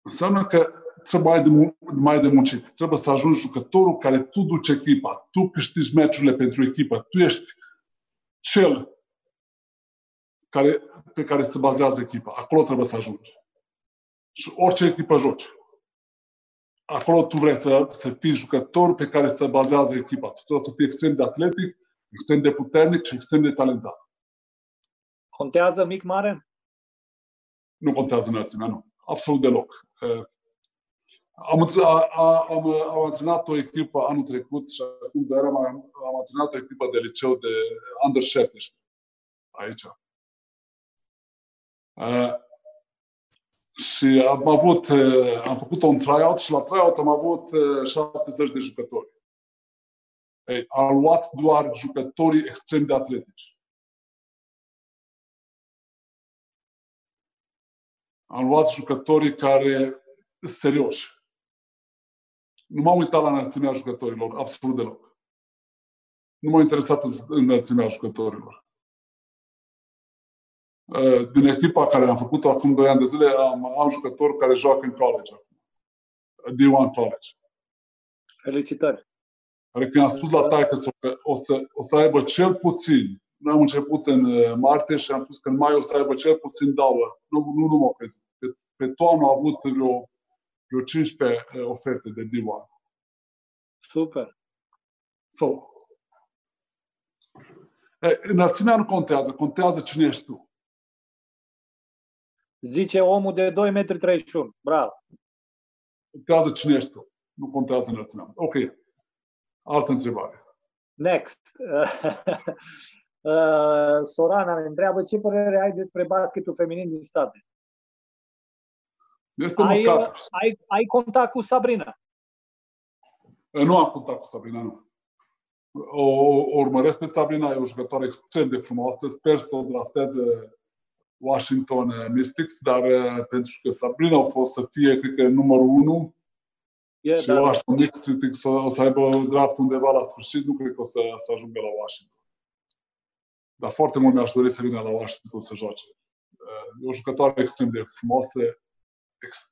înseamnă că trebuie mai de, mai de muncit. Trebuie să ajungi jucătorul care tu duci echipa. Tu câștigi meciurile pentru echipă. Tu ești cel care, pe care se bazează echipa. Acolo trebuie să ajungi. Și orice echipă joci acolo tu vrei să, să fii jucător pe care se bazează echipa. Tu trebuie să fii extrem de atletic, extrem de puternic și extrem de talentat. Contează mic-mare? Nu contează înălțimea, nu. Absolut deloc. Am, am, am antrenat o echipă anul trecut și acum de am, am antrenat o echipă de liceu de under 17 aici. Și am avut, eh, am făcut un tryout și la tryout am avut 70 eh, de jucători. Ei, am luat doar jucătorii extrem de atletici. Am luat jucătorii care serioși. Nu m-am uitat la înălțimea jucătorilor, absolut deloc. Nu m-a interesat înălțimea jucătorilor. Uh, din echipa care am făcut-o acum 2 ani de zile, am, am jucători care joacă în college acum. D1 College. Felicitări! Care când am spus la taică că o să, o să aibă cel puțin, noi am început în uh, martie și am spus că în mai o să aibă cel puțin două. Nu, nu, nu mă crezi. Pe, pe toamnă a avut vreo, vreo 15 uh, oferte de D1. Super! So, înălțimea nu contează, contează cine ești tu. Zice omul de 2,31 m. Bravo. Contează cine ești tu. Nu contează înălțimea. Ok. Altă întrebare. Next. Uh, Sorana ne întreabă ce părere ai despre basketul feminin din state? Este ai, uh, ai, ai contact cu Sabrina? Uh, nu am contact cu Sabrina, nu. O, o urmăresc pe Sabrina, e o jucătoare extrem de frumoasă. Sper să o drafteze Washington uh, Mystics, dar uh, pentru că Sabrina a fost să fie, cred că, numărul 1 yeah, și da. Washington Mystics o, o să aibă draft undeva la sfârșit, nu cred că o să, să ajungă la Washington. Dar foarte mult mi-aș dori să vină la Washington să joace. Uh, e o jucătoare extrem de frumoasă, ex,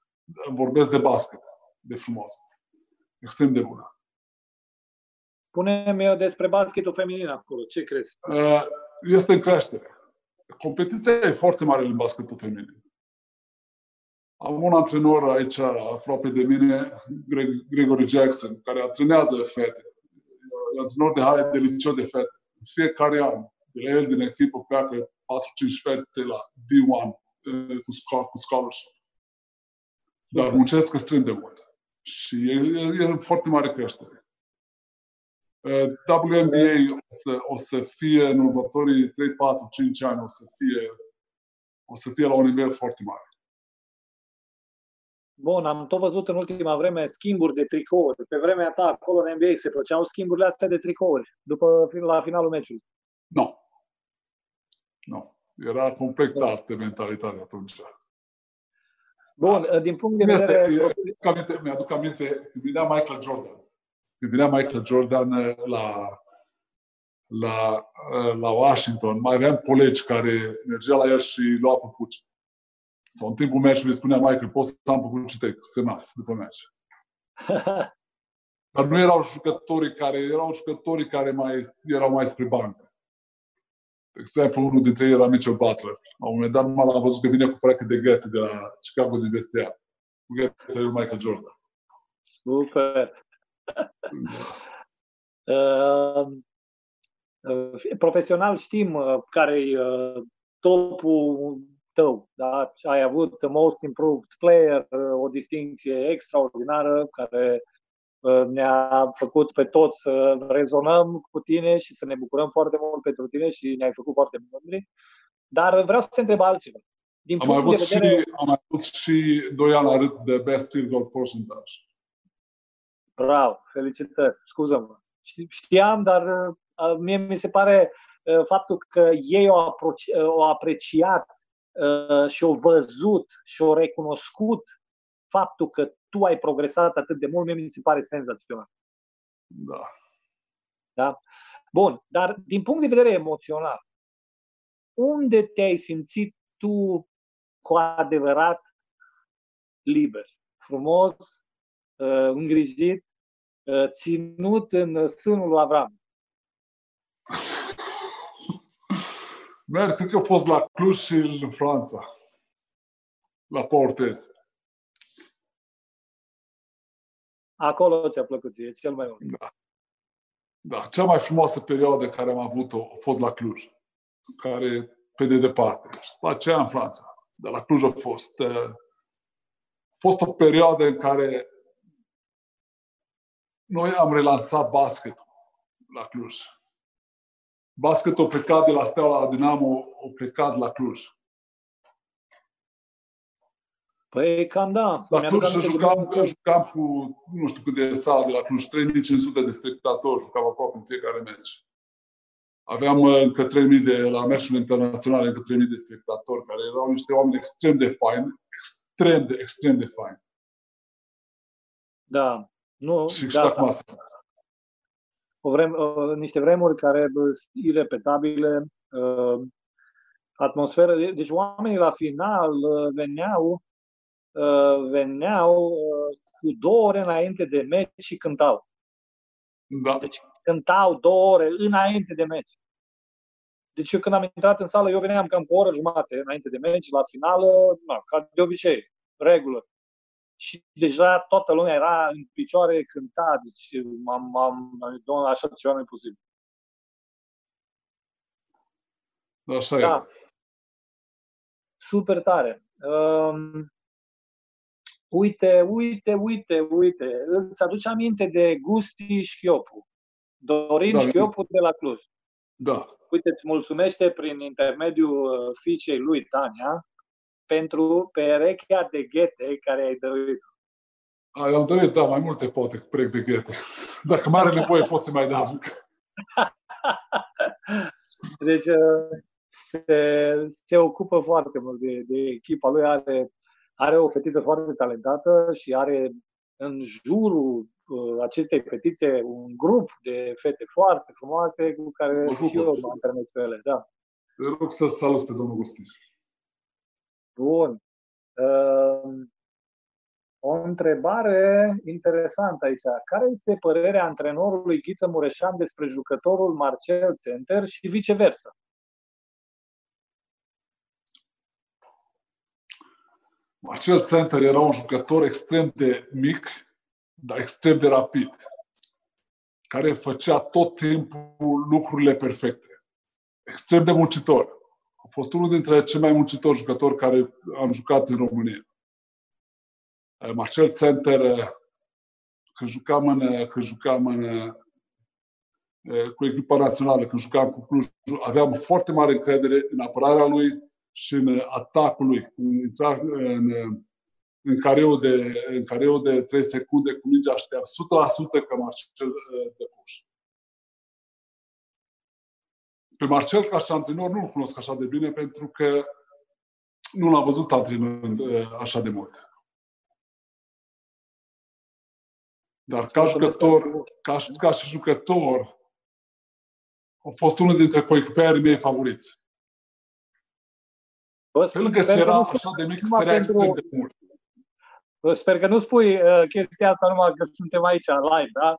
vorbesc de basket, de frumoasă. Extrem de bună. Pune-mi despre basketul feminin acolo. Ce crezi? Este în creștere competiția e foarte mare în basketul feminin. Am un antrenor aici, aproape de mine, Greg, Gregory Jackson, care antrenează fete. E antrenor de haie de liceu de fete. În fiecare an, de la el din echipă pleacă 4-5 fete la D1 eh, cu, cu scholarship. Dar muncesc extrem de mult. Și e, e, e în foarte mare creștere. Uh, WNBA o să, o să fie în următorii 3, 4, 5 ani, o să fie, o să fie la un nivel foarte mare. Bun, am tot văzut în ultima vreme schimburi de tricouri. Pe vremea ta, acolo în NBA, se făceau schimburile astea de tricouri după, la finalul meciului. Nu. Nu. Era complet altă mentalitate atunci. Bun, din punct de vedere... Este, mi-aduc aminte, când vinea Michael Jordan. Când vinea Michael Jordan la, la, la Washington, mai aveam colegi care mergea la el și lua păpuci. Sau în timpul meciului spunea Michael, poți să am păpuci tăi, semnați după meci. Dar nu erau jucătorii care, erau jucătorii care mai, erau mai spre bancă. De exemplu, unul dintre ei era Mitchell Butler. La un moment dat numai l-am văzut că vine cu proiecte de ghete de la Chicago din vestiar. Cu ghete lui Michael Jordan. Super. uh, profesional știm uh, care e uh, topul tău. Da? Ai avut Most Improved Player, uh, o distinție extraordinară care Uh, ne-a făcut pe toți să rezonăm cu tine și să ne bucurăm foarte mult pentru tine și ne-ai făcut foarte mândri. Dar vreau să te întreb altceva. Din am, avut de vedere... și, am avut și doi ani la rând de best field goal percentage. Bravo, felicitări, scuză-mă. Știam, dar uh, mie mi se pare uh, faptul că ei au, au apreciat și au văzut și au recunoscut faptul că tu ai progresat atât de mult, mie mi se pare senzațional. Da. Da? Bun, dar din punct de vedere emoțional, unde te-ai simțit tu cu adevărat liber, frumos, uh, îngrijit, uh, ținut în sânul lui Avram? Merg, cred că a fost la Cluj și în Franța, la Portez. Acolo ți-a plăcut ție cel mai mult. Da. Da, cea mai frumoasă perioadă care am avut-o a fost la Cluj, care pe de departe. Și după aceea în Franța. De la Cluj a fost, uh, a fost o perioadă în care noi am relansat basketul la Cluj. Basketul a plecat de la Steaua la Dinamo, a plecat la Cluj. Păi cam da. La Cluj jucam, jucam cu, nu știu cât de sală de la Cluj, 3500 de spectatori, jucam aproape în fiecare meci. Aveam uh, încă 3000 de, la meciurile internaționale, încă 3000 de spectatori, care erau niște oameni extrem de faini, extrem de, extrem de faini. Da. Nu, și da, acum da. O vrem, uh, niște vremuri care sunt irepetabile, uh, atmosferă. Deci oamenii la final uh, veneau Uh, veneau uh, cu două ore înainte de meci și cântau. Da. Deci cântau două ore înainte de meci. Deci eu când am intrat în sală, eu veneam cam cu o oră jumate înainte de meci, la finală, na, ca de obicei, regulă. Și deja toată lumea era în picioare, cânta, deci am, am, am așa ceva nu e posibil. Așa da. e. Super tare. Um, Uite, uite, uite, uite, îți aduce aminte de Gusti Șchiopu, Dorin da, Șchiopu de la Cluj. Da. Uite, îți mulțumește prin intermediul uh, fiicei lui Tania pentru perechea de ghete care ai dăruit. Ai am dăruit, da, mai multe poate perechi de ghete. Dacă mai are nevoie, pot să mai dau. deci uh, se, se ocupă foarte mult de, de echipa lui, are are o fetiță foarte talentată și are în jurul uh, acestei fetițe un grup de fete foarte frumoase cu care și eu mă antrenez pe ele. Da. Te rog să salut pe domnul Gustiș. Bun. Uh, o întrebare interesantă aici. Care este părerea antrenorului Ghiță Mureșan despre jucătorul Marcel Center și viceversa? Acel center era un jucător extrem de mic, dar extrem de rapid, care făcea tot timpul lucrurile perfecte. Extrem de muncitor. A fost unul dintre cei mai muncitori jucători care am jucat în România. Eh, Marcel Center, eh, când jucam în, eh, când jucam în, cu echipa națională, când jucam cu Cluj, aveam foarte mare încredere în apărarea lui, și în atacul lui. Intra în, în careu de, în careu de 3 secunde cu mingea ștea 100% că Marcel uh, de fuș. Pe Marcel, ca și antrenor, nu-l cunosc așa de bine pentru că nu l-am văzut antrenând uh, așa de mult. Dar ca jucător, ca, ca și jucător, a fost unul dintre coechipierii mei favoriți. Pe lângă ce era așa de mic, sărea extrem de mult. Sper că nu spui uh, chestia asta numai că suntem aici, live, da?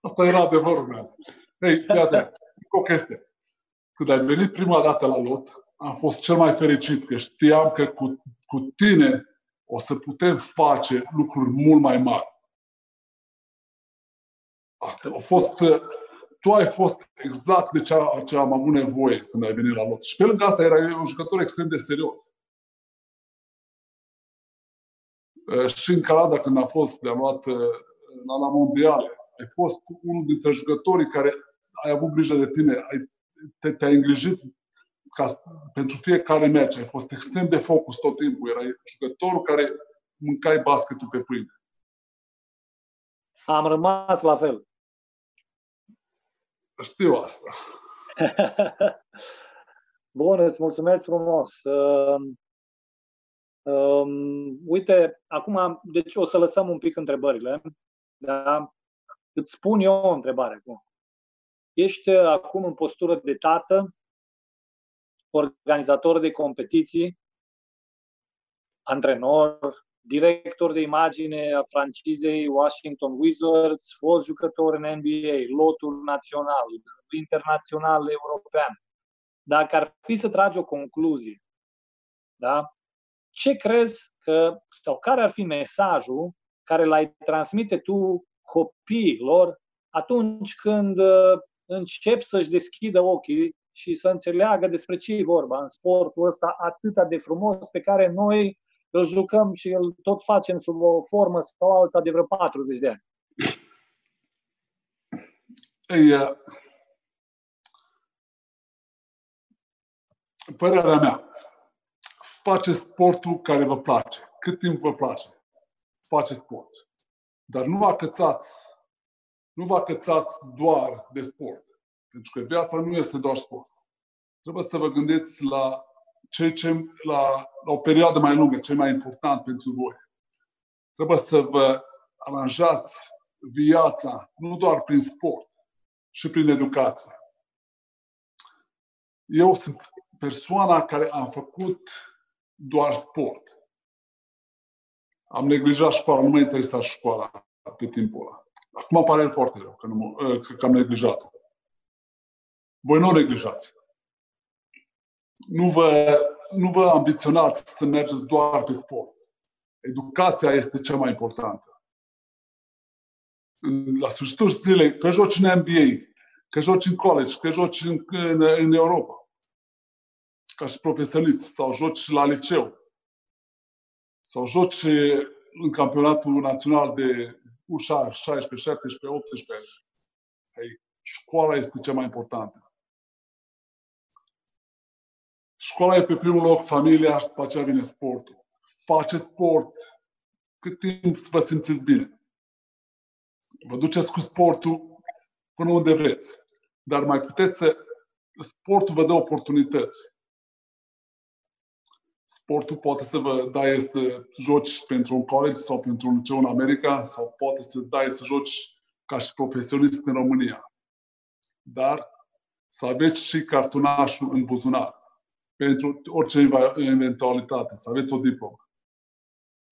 Asta era adevărul meu. Ei, fii atent, o chestie. Când ai venit prima dată la lot, am fost cel mai fericit, că știam că cu, cu tine o să putem face lucruri mult mai mari. A fost, tu ai fost exact de ce, ce am avut nevoie când ai venit la lot. Și pe lângă asta era un jucător extrem de serios. Și în Canada, când a fost de luat la, la mondiale, ai fost unul dintre jucătorii care ai avut grijă de tine, ai, te, te-ai îngrijit ca, pentru fiecare meci, ai fost extrem de focus tot timpul, erai jucătorul care mâncai basketul pe pâine. Am rămas la fel. Știu asta. Bun, îți mulțumesc frumos. Uh, um, uite, acum, deci o să lăsăm un pic întrebările. Da? Îți spun eu o întrebare. Ești acum în postură de tată, organizator de competiții, antrenor, director de imagine a francizei Washington Wizards, fost jucător în NBA, lotul național, internațional european. Dacă ar fi să tragi o concluzie, da? ce crezi că, sau care ar fi mesajul care l-ai transmite tu copiilor atunci când uh, încep să-și deschidă ochii și să înțeleagă despre ce e vorba în sportul ăsta atât de frumos pe care noi îl jucăm și îl tot facem sub o formă sau alta de vreo 40 de ani. Ei, uh, părerea mea, face sportul care vă place. Cât timp vă place, face sport. Dar nu acățați, nu vă acățați doar de sport. Pentru că viața nu este doar sport. Trebuie să vă gândiți la ce, ce, la, la o perioadă mai lungă, ce mai important pentru voi. Trebuie să vă aranjați viața nu doar prin sport, și prin educație. Eu sunt persoana care am făcut doar sport. Am neglijat școala, nu mă interesa școala pe timpul ăla. Acum îmi pare foarte rău că, nu, că am neglijat-o. Voi nu neglijați. Nu vă, nu vă ambiționați să mergeți doar pe sport. Educația este cea mai importantă. La sfârșitul zilei, că joci în NBA, că joci în college, că joci în, în, în Europa, ca și profesionist, sau joci la liceu, sau joci în campionatul național de ușa 16, 17, 18, hey, școala este cea mai importantă. Școala e pe primul loc, familia și după aceea vine sportul. Faceți sport cât timp să vă simțiți bine. Vă duceți cu sportul până unde vreți. Dar mai puteți să... Sportul vă dă oportunități. Sportul poate să vă dai să joci pentru un college sau pentru un liceu în America sau poate să-ți dai să joci ca și profesionist în România. Dar să aveți și cartonașul în buzunar pentru orice eventualitate, să aveți o diplomă,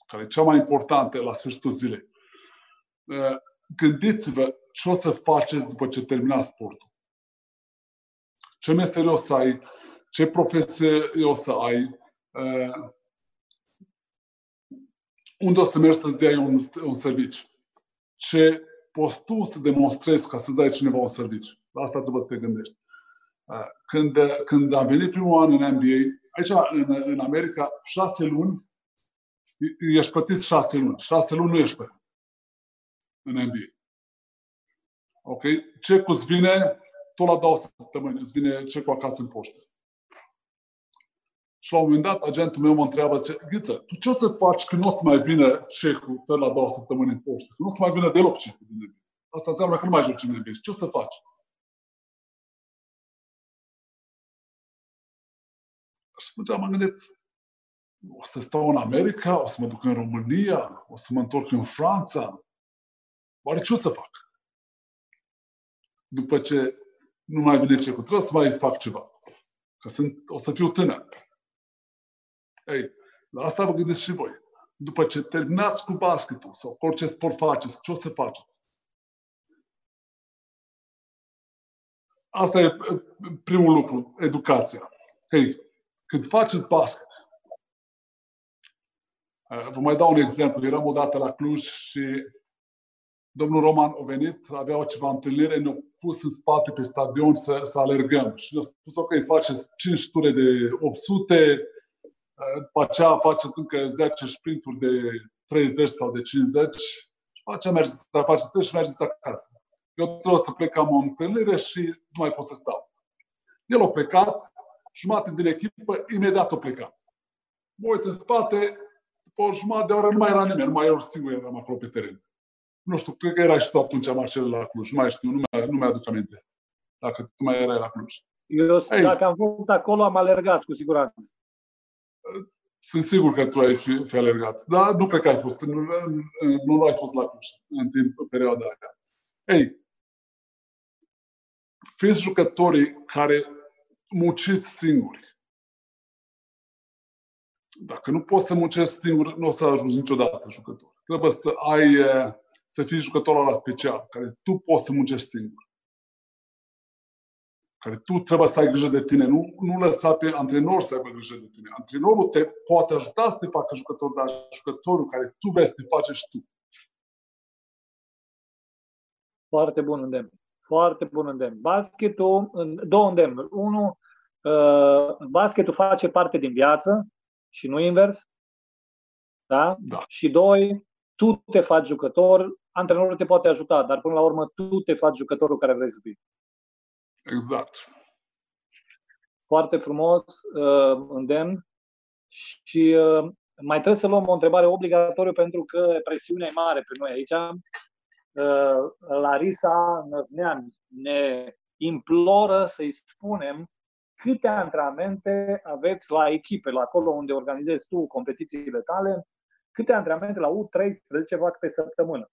care e cea mai importantă la sfârșitul zilei. Gândiți-vă ce o să faceți după ce terminați sportul. Ce meserie o să ai, ce profesie o să ai, unde o să mergi să-ți iei un, un serviciu. Ce poți tu să demonstrezi ca să-ți dai cineva un serviciu. La asta trebuie să te gândești. Când, când am venit primul an în NBA, aici în, în America, șase luni, ești plătit șase luni. Șase luni nu ești plătit în NBA. Ok? Ce cu vine, tot la două săptămâni, îți vine cecul acasă în poștă. Și la un moment dat, agentul meu mă întreabă, zice, Ghiță, tu ce o să faci când nu o să mai vină cecul tot la două săptămâni în poștă? Când nu o să mai vină deloc cecul din NBA. Asta înseamnă că nu mai joci în NBA. Ce o să faci? Și atunci m-am gândit, o să stau în America, o să mă duc în România, o să mă întorc în Franța. Oare ce o să fac? După ce nu mai vine ce cu trebuie să mai fac ceva. Că sunt, o să fiu tânăr. Ei, la asta vă gândiți și voi. După ce terminați cu basketul sau cu orice sport faceți, ce o să faceți? Asta e primul lucru, educația. Hei, când faceți basket, vă mai dau un exemplu. Eram odată la Cluj și domnul Roman a venit, avea o ceva întâlnire, ne-a pus în spate pe stadion să, să alergăm. Și ne-a spus, ok, faceți 5 ture de 800, după aceea faceți încă 10 sprinturi de 30 sau de 50 și după aceea mergeți să faceți și mergeți acasă. Eu trebuie să plecam o întâlnire și nu mai pot să stau. El a plecat, jumate din echipă, imediat a plecat. Mă uit în spate, după o jumătate de oră nu mai era nimeni, nu mai eu singur eram acolo pe teren. Nu știu, cred că era și tu atunci, Marcel, la Cluj. Nu mai știu, nu mai, nu mai aduc aminte. Dacă tu mai erai la Cluj. Eu, Ei, dacă am fost acolo, am alergat, cu siguranță. Sunt sigur că tu ai fi, fi alergat. Dar nu cred că ai fost. Nu, nu, nu ai fost la Cluj în timp, în perioada aia. Ei, fiți jucătorii care munciți singuri. Dacă nu poți să muncești singur, nu o să ajungi niciodată jucător. Trebuie să ai, să fii jucătorul la special, care tu poți să muncești singur. Care tu trebuie să ai grijă de tine, nu, nu lăsa pe antrenor să aibă grijă de tine. Antrenorul te poate ajuta să te facă jucător, dar jucătorul care tu vezi te face și tu. Foarte bun îndemn. Foarte bun îndemn. Basketul, două îndemnuri. Unu, uh, basketul face parte din viață și nu invers. Da? da. Și doi, tu te faci jucător, antrenorul te poate ajuta, dar până la urmă tu te faci jucătorul care vrei să fii. Exact. Foarte frumos, uh, îndemn. Și uh, mai trebuie să luăm o întrebare obligatoriu pentru că presiunea e mare pe noi aici. Uh, Larisa Năznean ne imploră să-i spunem câte antrenamente aveți la echipe, la acolo unde organizezi tu competițiile tale, câte antrenamente la U13 fac pe săptămână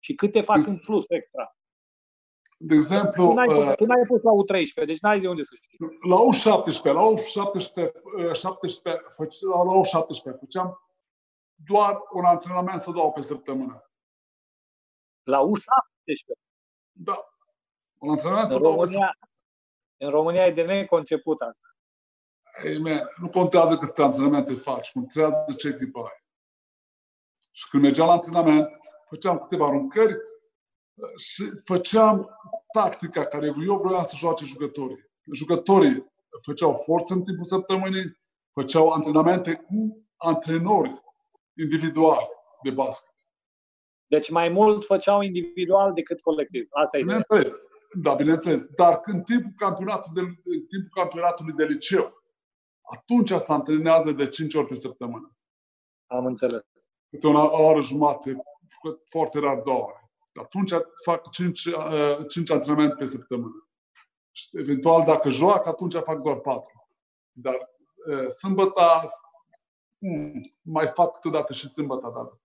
și câte fac în plus extra. De exemplu... Tu n-ai, uh, tu n-ai fost la U13, deci n-ai de unde să știi. La U17, la U17, 17, la U17 făceam doar un antrenament să dau pe săptămână. La U17? Da. Un antrenament să dau România, în România e de neconceput asta. Ei, man, nu contează câte antrenamente faci, contează ce echipă ai. Și când mergeam la antrenament, făceam câteva aruncări și făceam tactica care eu vreau să joace jucătorii. Jucătorii făceau forță în timpul săptămânii, făceau antrenamente cu antrenori individuali de basket. Deci mai mult făceau individual decât colectiv. Asta e Bineînțeles. Da, bineînțeles. Dar în timpul campionatului de, în timpul campionatului de liceu, atunci se antrenează de 5 ori pe săptămână. Am înțeles. Câte o oră jumate, foarte rar două ore. Atunci fac 5, uh, 5 antrenamente pe săptămână. Și eventual, dacă joac, atunci fac doar 4. Dar uh, sâmbătă, hmm, mai fac câteodată și sâmbătă, dar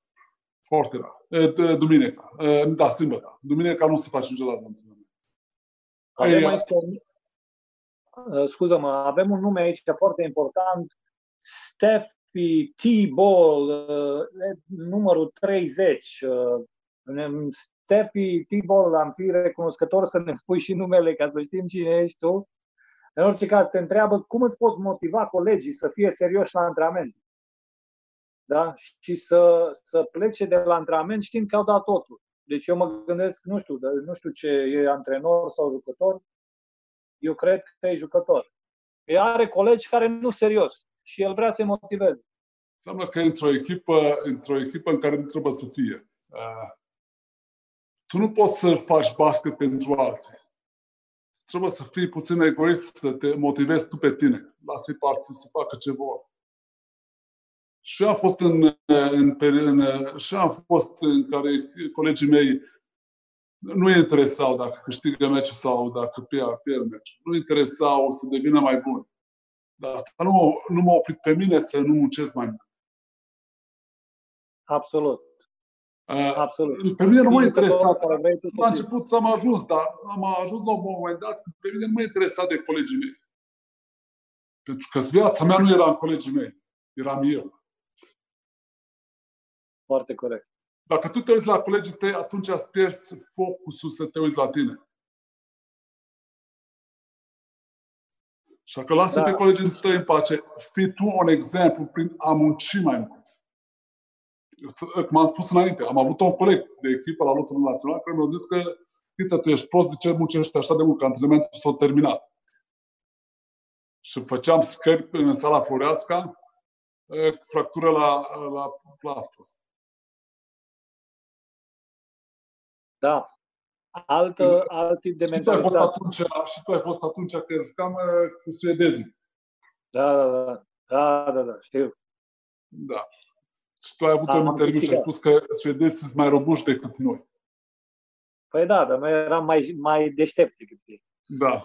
foarte rar. Uh, duminica. Uh, da, sâmbătă. Duminica nu se face niciodată antrenament. Avem aici un, uh, scuză-mă, avem un nume aici foarte important, Steffi T-Ball, uh, numărul 30. Uh, Steffi T-Ball, am fi recunoscător să ne spui și numele ca să știm cine ești tu. În orice caz, te întreabă cum îți poți motiva colegii să fie serioși la antrenament. Da? Și să, să plece de la antrenament știind că au dat totul. Deci eu mă gândesc, nu știu, nu știu ce e antrenor sau jucător, eu cred că e jucător. El are colegi care nu serios și el vrea să-i motiveze. Înseamnă că într-o echipă, într-o echipă în care nu trebuie să fie. Uh, tu nu poți să faci basket pentru alții. Trebuie să fii puțin egoist, să te motivezi tu pe tine. Lasă-i parții să facă ce vor. Și am fost în, în, în, și am fost în care colegii mei nu îi interesau dacă câștigă meciul sau dacă pierd, pierd meciul. Nu interesau să devină mai bun. Dar asta nu, nu m-a oprit pe mine să nu muncesc mai mult. Absolut. Uh, Absolut. Pe mine nu m-a interesat. La început am ajuns, dar am ajuns la un moment dat că pe mine nu m-a interesat de colegii mei. Pentru că viața mea nu era în colegii mei, eram eu. Foarte corect. Dacă tu te uiți la colegii tăi, atunci îți pierzi focusul să te uiți la tine. Și că lasă da. pe colegii tăi în pace. Fii tu un exemplu prin a munci mai mult. Cum am spus înainte, am avut un coleg de echipă la lotul național care mi-a zis că Chița, tu ești prost, de ce muncești așa de mult, că antrenamentul s-a terminat. Și făceam scări în sala Floreasca cu fractură la, la plastros. Da. Altă, alt tip de și tu, ai fost atunci, și tu ai fost atunci că jucam cu suedezii. Da, da, da. Da, da, da, știu. Da. Și tu ai avut un interviu și ai spus că suedezii sunt mai robuști decât noi. Păi da, dar noi eram mai, mai deștepți decât ei. Da.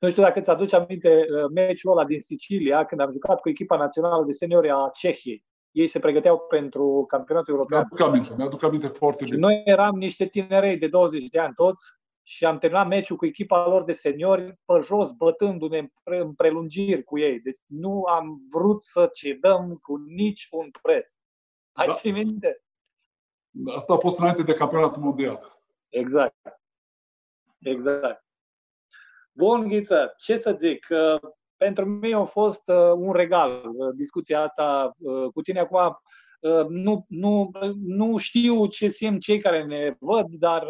Nu știu dacă îți aduci aminte uh, meciul ăla din Sicilia, când am jucat cu echipa națională de seniori a Cehiei. Ei se pregăteau pentru campionatul european. Mi-aduc aminte, mi-aduc aminte foarte bine. Noi eram niște tinerei de 20 de ani toți și am terminat meciul cu echipa lor de seniori pe jos, bătându-ne în prelungiri cu ei. Deci nu am vrut să cedăm cu nici un preț. Ai da. ții minte? Asta a fost înainte de campionatul mondial. Exact. Exact. Bun, Ghiță, ce să zic? Pentru mine a fost uh, un regal uh, discuția asta uh, cu tine acum. Nu, nu, nu știu ce simt cei care ne văd, dar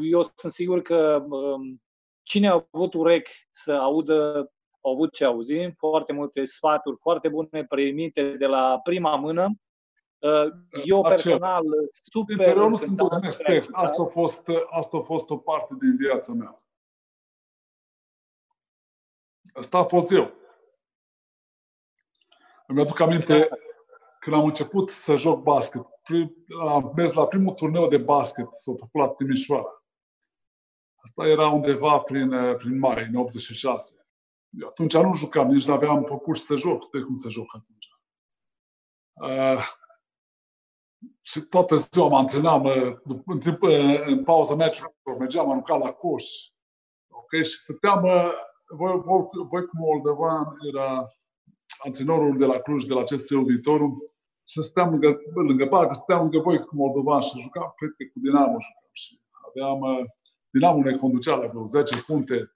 eu sunt sigur că um, cine a avut urechi să audă, au avut ce auzi, foarte multe sfaturi foarte bune primite de la prima mână. Eu personal super... Eu nu sunt un expert. Asta a, fost, asta a fost o parte din viața mea. Asta a fost eu. Îmi aduc aminte când am început să joc basket. Am mers la primul turneu de basket, s-a făcut la Timișoara. Asta era undeva prin, prin mai, în 86. Eu atunci nu jucam, nici nu aveam păpuși să joc. De cum să joc atunci? Uh, și toată ziua mă antrenam, în, timp, în pauza meciului, mergeam, aruncat la coș. Ok? Și stăteam voi, voi cu Moldovan era antrenorul de la Cluj, de la CSU Viitorul, să stăm lângă, lângă parcă, stăteam lângă voi cu Moldovan și jucam, cred că cu Dinamo jucam. Și aveam, uh, Dinamo ne conducea la vreo 10 puncte.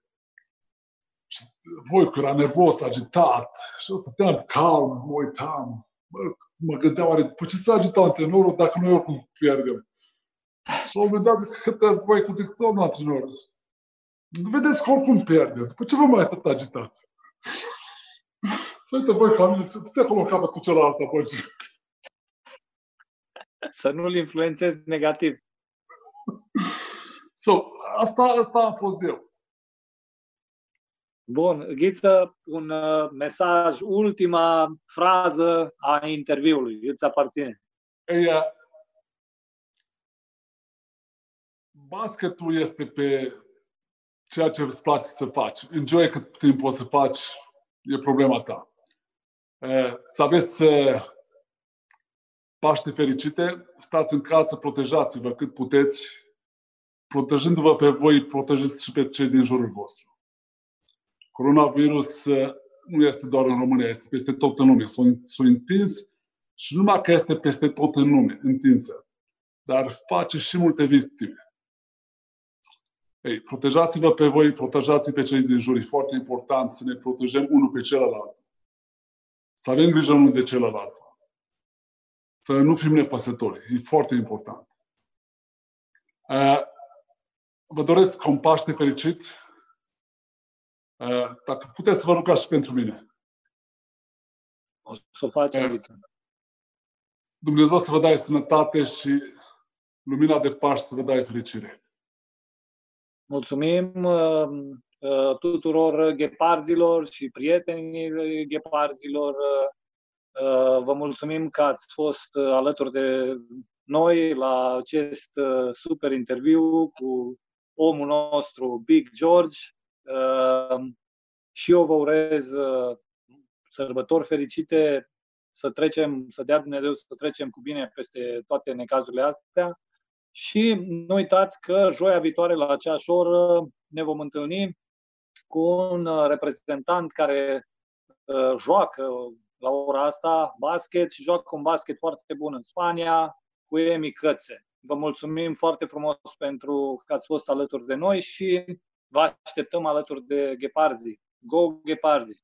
Și voi că era nervos, agitat. Și eu stăteam calm, mă uitam. Mă, mă gândeam, oare, pe ce s-a agitat antrenorul dacă noi oricum pierdem? Și la un moment dat, câte voi că zic, domnul antrenor, Vedeți că oricum pierde. După ce vă mai atât agitați? Să uite voi ca mine, te acolo capăt cu celălalt apoi. Să nu-l influențezi negativ. So, asta, asta a fost eu. Bun, Ghiță, un uh, mesaj, ultima frază a interviului, îți aparține. Ei, uh, basketul este pe ceea ce îți place să faci. Enjoy cât timp poți să faci, e problema ta. Să aveți Paște fericite, stați în casă, protejați-vă cât puteți, protejându-vă pe voi, protejați și pe cei din jurul vostru. Coronavirus nu este doar în România, este peste tot în lume. S-a întins și numai că este peste tot în lume, întinsă, dar face și multe victime. Ei, protejați-vă pe voi, protejați pe cei din jur. E foarte important să ne protejăm unul pe celălalt. Să avem grijă unul de celălalt. Să nu fim nepăsători. E foarte important. Vă doresc un Paște fericit. Dacă puteți să vă rugați și pentru mine. O să o facem. Dumnezeu să vă dai sănătate și lumina de Paște să vă dai fericire. Mulțumim uh, uh, tuturor gheparzilor și prietenii gheparzilor. Uh, vă mulțumim că ați fost alături de noi la acest super interviu cu omul nostru, Big George. și eu vă urez uh, sărbători fericite, să trecem, să dea Dumnezeu să trecem cu bine peste toate necazurile astea și nu uitați că joia viitoare la aceeași oră ne vom întâlni cu un uh, reprezentant care uh, joacă la ora asta basket și joacă un basket foarte bun în Spania cu Emi Cățe. Vă mulțumim foarte frumos pentru că ați fost alături de noi și vă așteptăm alături de Gheparzi. Go Gheparzi!